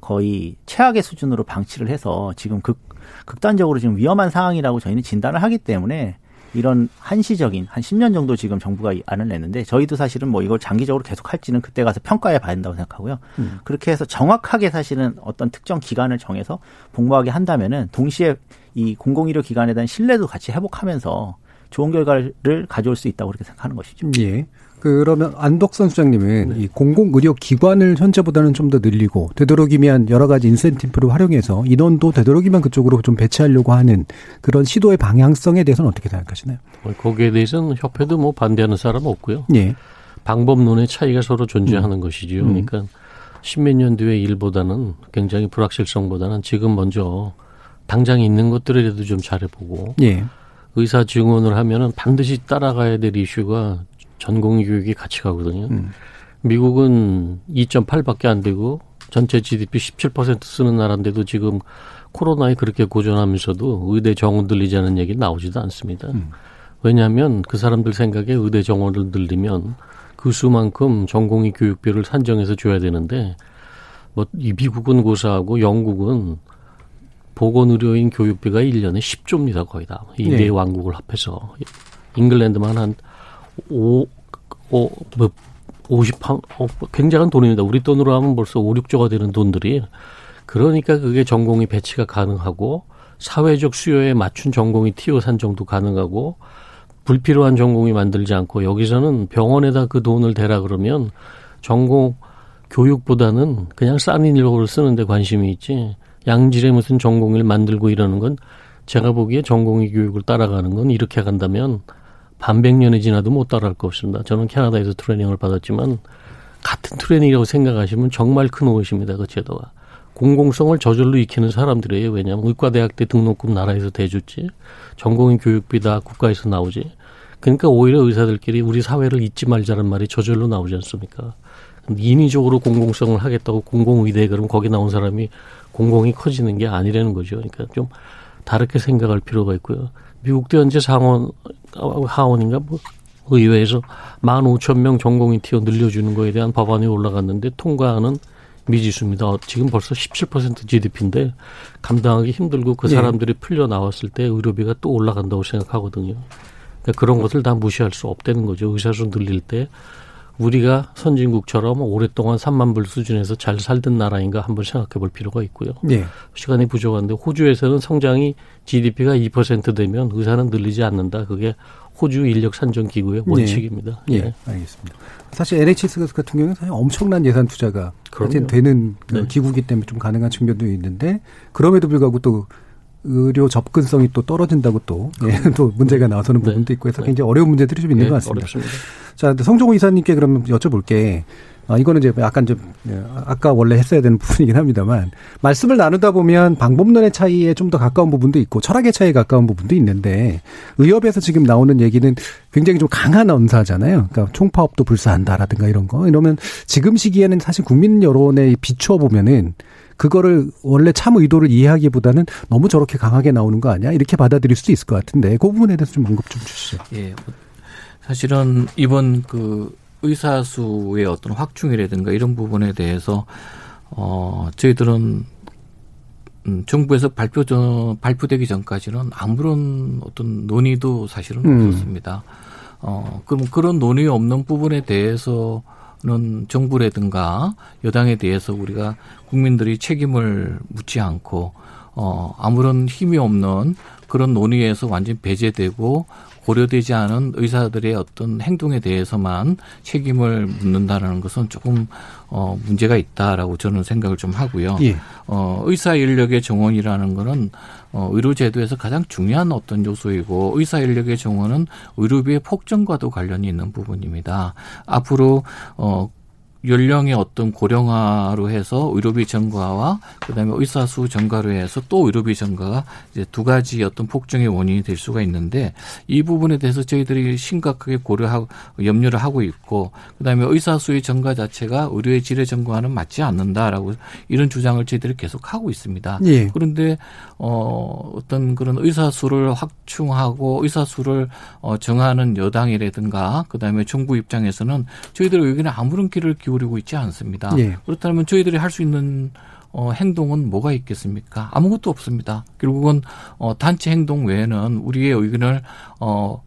거의 최악의 수준으로 방치를 해서 지금 극, 극단적으로 지금 위험한 상황이라고 저희는 진단을 하기 때문에 이런 한시적인 한 10년 정도 지금 정부가 안을 냈는데 저희도 사실은 뭐 이걸 장기적으로 계속 할지는 그때 가서 평가해 봐야 된다고 생각하고요. 음. 그렇게 해서 정확하게 사실은 어떤 특정 기간을 정해서 복무하게 한다면은 동시에 이 공공의료 기관에 대한 신뢰도 같이 회복하면서 좋은 결과를 가져올 수 있다고 그렇게 생각하는 것이죠.
예. 그러면 안덕선 수장님은 네. 이 공공의료 기관을 현재보다는 좀 더 늘리고 되도록이면 여러 가지 인센티브를 활용해서 인원도 되도록이면 그쪽으로 좀 배치하려고 하는 그런 시도의 방향성에 대해서는 어떻게 생각하시나요?
뭐 거기에 대해서는 협회도 뭐 반대하는 사람 없고요.
예.
방법론의 차이가 서로 존재하는 음. 것이지요. 음. 그러니까 십몇 년 뒤의 일보다는 굉장히 불확실성보다는 지금 먼저 당장 있는 것들이라도 좀 잘해보고
예.
의사 증원을 하면은 반드시 따라가야 될 이슈가 전공 교육이 같이 가거든요. 음. 미국은 2.8밖에 안 되고 전체 GDP 17% 쓰는 나라인데도 지금 코로나에 그렇게 고전하면서도 의대 정원 들리자는 얘기 나오지도 않습니다. 음. 왜냐하면 그 사람들 생각에 의대 정원을 늘리면 그 수만큼 전공의 교육비를 산정해서 줘야 되는데 뭐 이 미국은 고사하고 영국은 보건의료인 교육비가 1년에 10조입니다, 거의 다. 이네 네 왕국을 합해서. 잉글랜드만 한 5, 5, 뭐, 50, 어, 굉장한 돈입니다. 우리 돈으로 하면 벌써 5, 6조가 되는 돈들이. 그러니까 그게 전공이 배치가 가능하고 사회적 수요에 맞춘 전공이 티오 산 정도 가능하고 불필요한 전공이 만들지 않고 여기서는 병원에다 그 돈을 대라 그러면 전공 교육보다는 그냥 싼 인력을 쓰는데 관심이 있지 양질의 무슨 전공을 만들고 이러는 건 제가 보기에 전공의 교육을 따라가는 건 이렇게 간다면 반백년이 지나도 못 따라갈 것 없습니다. 저는 캐나다에서 트레이닝을 받았지만 같은 트레이닝이라고 생각하시면 정말 큰 오해십니다. 그 제도가. 공공성을 저절로 익히는 사람들이에요. 왜냐하면 의과대학 때 등록금 나라에서 대줬지. 전공의 교육비 다 국가에서 나오지. 그러니까 오히려 의사들끼리 우리 사회를 잊지 말자는 말이 저절로 나오지 않습니까? 인위적으로 공공성을 하겠다고 공공의대 그러면 거기 나온 사람이 공공이 커지는 게 아니라는 거죠. 그러니까 좀 다르게 생각할 필요가 있고요. 미국도 현재 상원, 하원인가 뭐 의회에서 만 오천 명 전공인 티어 늘려주는 거에 대한 법안이 올라갔는데 통과하는 미지수입니다. 지금 벌써 17% GDP인데 감당하기 힘들고 그 네. 사람들이 네. 풀려 나왔을 때 의료비가 또 올라간다고 생각하거든요. 그러니까 그런 것을 다 무시할 수 없다는 거죠. 의사수 늘릴 때 우리가 선진국처럼 오랫동안 3만 불 수준에서 잘 살던 나라인가 한번 생각해 볼 필요가 있고요.
네.
시간이 부족한데 호주에서는 성장이 GDP가 2% 되면 의사는 늘리지 않는다. 그게 호주 인력 산정 기구의 네. 원칙입니다.
네. 네. 알겠습니다. 사실 NHS 같은 경우는 사실 엄청난 예산 투자가 되는 그 네. 기구기 때문에 좀 가능한 측면도 있는데 그럼에도 불구하고 또 의료 접근성이 또 떨어진다고 또, 예, 또 문제가 나서는 네. 부분도 있고 해서 굉장히 어려운 문제들이 좀 있는 네, 것 같습니다.
어렵습니다.
자, 성종호 이사님께 그러면 여쭤볼게. 아, 이거는 이제 약간 좀, 예, 아까 원래 했어야 되는 부분이긴 합니다만, 말씀을 나누다 보면 방법론의 차이에 좀 더 가까운 부분도 있고, 철학의 차이에 가까운 부분도 있는데, 의협에서 지금 나오는 얘기는 굉장히 좀 강한 언사잖아요. 그러니까 총파업도 불사한다라든가 이런 거. 이러면 지금 시기에는 사실 국민 여론에 비추어 보면은, 그거를 원래 참 의도를 이해하기보다는 너무 저렇게 강하게 나오는 거 아니야? 이렇게 받아들일 수도 있을 것 같은데 그 부분에 대해서 좀 언급 좀 주시죠.
예. 사실은 이번 그 의사 수의 어떤 확충이라든가 이런 부분에 대해서 어 저희들은 음, 정부에서 발표 전 발표되기 전까지는 아무런 어떤 논의도 사실은 음. 없었습니다. 어 그럼 그런 논의 없는 부분에 대해서 는 정부라든가 여당에 대해서 우리가 국민들이 책임을 묻지 않고 어 아무런 힘이 없는 그런 논의에서 완전 배제되고 고려되지 않은 의사들의 어떤 행동에 대해서만 책임을 묻는다라는 것은 조금 어 문제가 있다라고 저는 생각을 좀 하고요.
예.
어 의사 인력의 정원이라는 거는 어 의료 제도에서 가장 중요한 어떤 요소이고 의사 인력의 정원은 의료비의 폭증과도 관련이 있는 부분입니다. 앞으로 어 연령의 어떤 고령화로 해서 의료비 증가와 그다음에 의사 수 증가로 해서 또 의료비 증가가 이제 두 가지 어떤 폭증의 원인이 될 수가 있는데 이 부분에 대해서 저희들이 심각하게 고려하고 염려를 하고 있고 그다음에 의사 수의 증가 자체가 의료의 질의 증가와는 맞지 않는다라고 이런 주장을 저희들이 계속 하고 있습니다.
예.
그런데 어 어떤 그런 의사 수를 확충하고 의사 수를 어 정하는 여당이라든가 그다음에 정부 입장에서는 저희들 의견에 아무런 길을 기울 이고 있지 않습니다.
예.
그렇다면 저희들이 할 수 있는 어, 행동은 뭐가 있겠습니까? 아무것도 없습니다. 결국은 어, 단체 행동 외에는 우리의 의견을 어,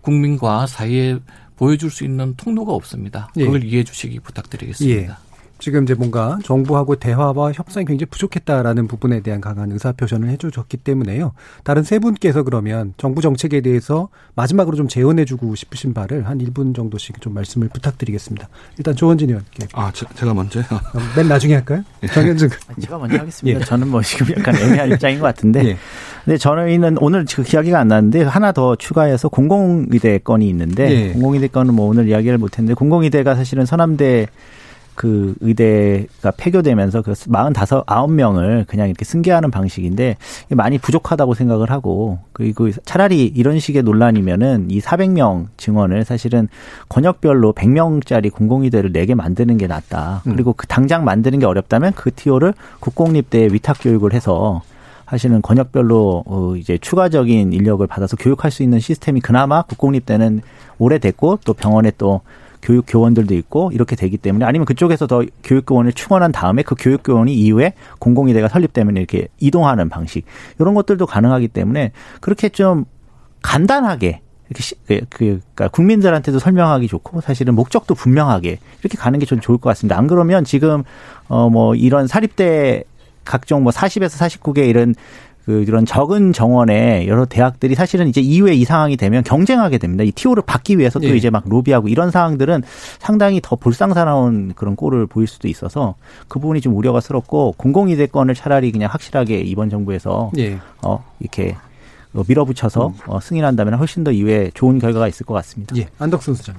국민과 사회에 보여줄 수 있는 통로가 없습니다. 그걸 예. 이해해 주시기 부탁드리겠습니다. 예.
지금 이제 뭔가 정부하고 대화와 협상이 굉장히 부족했다라는 부분에 대한 강한 의사표현을 해주셨기 때문에요. 다른 세 분께서 그러면 정부 정책에 대해서 마지막으로 좀 재연해주고 싶으신 바를 한 1분 정도씩 좀 말씀을 부탁드리겠습니다. 일단 조원진 의원께.
아, 제, 가 먼저요?
맨 나중에 할까요? 예. 정현준.
제가 먼저 하겠습니다. 예. 저는 뭐 지금 약간 애매한 입장인 것 같은데. 예. 근데 저희는 오늘 그 이야기가 안 나는데 하나 더 추가해서 공공의대 건이 있는데 예. 공공의대 건은 뭐 오늘 이야기를 못했는데 공공의대가 사실은 서남대 그 의대가 폐교되면서 그 45, 9명을 그냥 이렇게 승계하는 방식인데 많이 부족하다고 생각을 하고 그리고 차라리 이런 식의 논란이면은 이 400명 증원을 사실은 권역별로 100명짜리 공공의대를 내게 만드는 게 낫다. 음. 그리고 그 당장 만드는 게 어렵다면 그 티오를 국공립대에 위탁 교육을 해서 사실은 권역별로 어 이제 추가적인 인력을 받아서 교육할 수 있는 시스템이 그나마 국공립대는 오래됐고 또 병원에 또 교육 교원들도 있고 이렇게 되기 때문에 아니면 그쪽에서 더 교육 교원을 충원한 다음에 그 교육 교원이 이후에 공공의대가 설립되면 이렇게 이동하는 방식 이런 것들도 가능하기 때문에 그렇게 좀 간단하게 이렇게 시, 그, 그, 그러니까 국민들한테도 설명하기 좋고 사실은 목적도 분명하게 이렇게 가는 게 좀 좋을 것 같습니다. 안 그러면 지금 어 뭐 이런 사립대 각종 뭐 40에서 49개 이런 그 이런 적은 정원의 여러 대학들이 사실은 이제 이후에 이 상황이 되면 경쟁하게 됩니다. 이 티오를 받기 위해서 또 예. 이제 막 로비하고 이런 상황들은 상당히 더 불상사나운 그런 꼴을 보일 수도 있어서 그 부분이 좀 우려가스럽고 공공이대권을 차라리 그냥 확실하게 이번 정부에서 예. 어 이렇게 밀어붙여서 음. 어, 승인한다면 훨씬 더 이후에 좋은 결과가 있을 것 같습니다.
예. 안덕순 수장.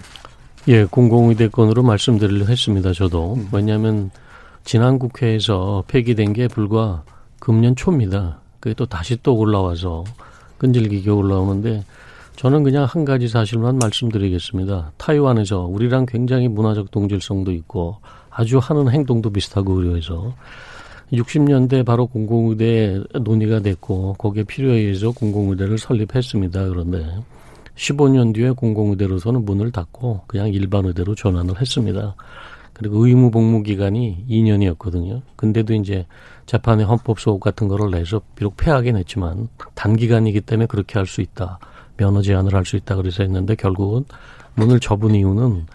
예, 공공의대권으로 말씀드리려 했습니다. 저도 음. 왜냐하면 지난 국회에서 폐기된 게 불과 금년 초입니다. 그게 또 다시 또 올라와서 끈질기게 올라오는데 저는 그냥 한 가지 사실만 말씀드리겠습니다. 타이완에서 우리랑 굉장히 문화적 동질성도 있고 아주 하는 행동도 비슷하고 그래서 60년대 바로 공공의대 논의가 됐고 거기에 필요에 의해서 공공의대를 설립했습니다. 그런데 15년 뒤에 공공의대로서는 문을 닫고 그냥 일반의대로 전환을 했습니다. 그리고 의무 복무 기간이 2년이었거든요. 근데도 이제 재판에 헌법 소급 같은 거를 내서 비록 폐하긴 했지만 단기간이기 때문에 그렇게 할 수 있다. 면허 제한을 할 수 있다 그래서 했는데 결국은 문을 접은 이유는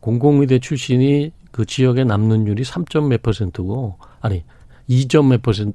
공공의대 출신이 그 지역에 남는 율이 3점 몇 퍼센트고 아니 2점 몇 퍼센트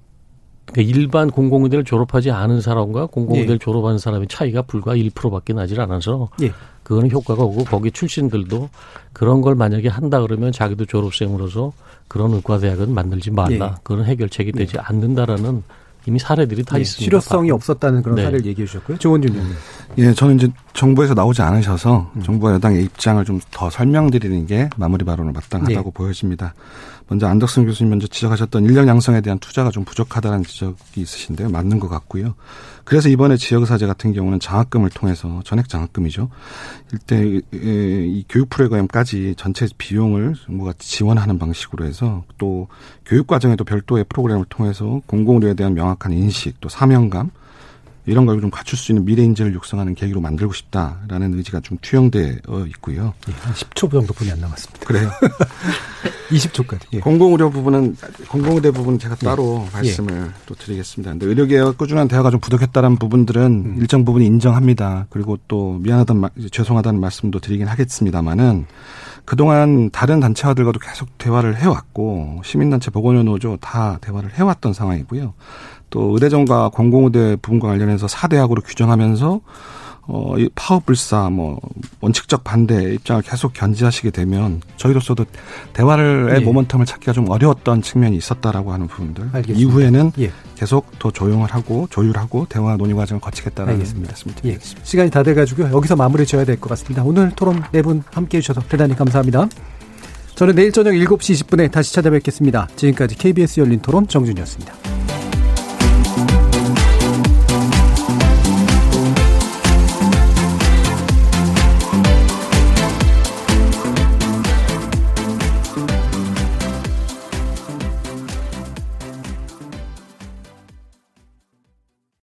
그러니까 일반 공공의대를 졸업하지 않은 사람과 공공의대를 예. 졸업한 사람의 차이가 불과 1%밖에 나질 않아서 예. 그거는 효과가 오고 거기 출신들도 그런 걸 만약에 한다 그러면 자기도 졸업생으로서 그런 의과대학은 만들지 말라. 예. 그런 해결책이 예. 되지 않는다라는 이미 사례들이 다 예. 있습니다.
실효성이 없었다는 그런 네. 사례를 얘기해 주셨고요. 조원준 의원님.
예, 저는 이제 정부에서 나오지 않으셔서 음. 정부와 여당의 입장을 좀 더 설명드리는 게 마무리 발언을 마땅하다고 네. 보여집니다. 먼저 안덕승 교수님 먼저 지적하셨던 인력 양성에 대한 투자가 좀 부족하다는 지적이 있으신데요. 맞는 것 같고요. 그래서 이번에 지역사제 같은 경우는 장학금을 통해서 전액 장학금이죠. 일대 이 교육 프로그램까지 전체 비용을 정부가 지원하는 방식으로 해서 또 교육 과정에도 별도의 프로그램을 통해서 공공의료에 대한 명확한 인식 또 사명감 이런 걸 좀 갖출 수 있는 미래 인재를 육성하는 계기로 만들고 싶다라는 의지가 좀 투영되어 있고요.
예, 한 10초 정도뿐이 안 남았습니다.
그래요.
20초까지.
예. 공공의료 부분은 공공의대 부분 제가 예. 따로 예. 말씀을 예. 또 드리겠습니다. 근데 의료계와 꾸준한 대화가 좀 부족했다는 부분들은 음. 일정 부분 인정합니다. 그리고 또 미안하다는 죄송하다는 말씀도 드리긴 하겠습니다만은 그동안 다른 단체와들과도 계속 대화를 해왔고 시민단체 보건료 노조 다 대화를 해왔던 상황이고요. 또 의대정과 공공의대 부분과 관련해서 사대학으로 규정하면서 어, 이 파업불사, 뭐, 원칙적 반대 입장을 계속 견지하시게 되면 저희로서도 대화를, 예. 모멘텀을 찾기가 좀 어려웠던 측면이 있었다라고 하는 부분들. 알겠습니다. 이후에는 예. 계속 더 조용을 하고 조율하고 대화 논의 과정을 거치겠다는
알겠습니다. 예. 시간이 다 돼가지고요. 여기서 마무리 지어야 될 것 같습니다. 오늘 토론 네 분 함께 해주셔서 대단히 감사합니다. 저는 내일 저녁 7시 20분에 다시 찾아뵙겠습니다. 지금까지 KBS 열린 토론 정준이었습니다.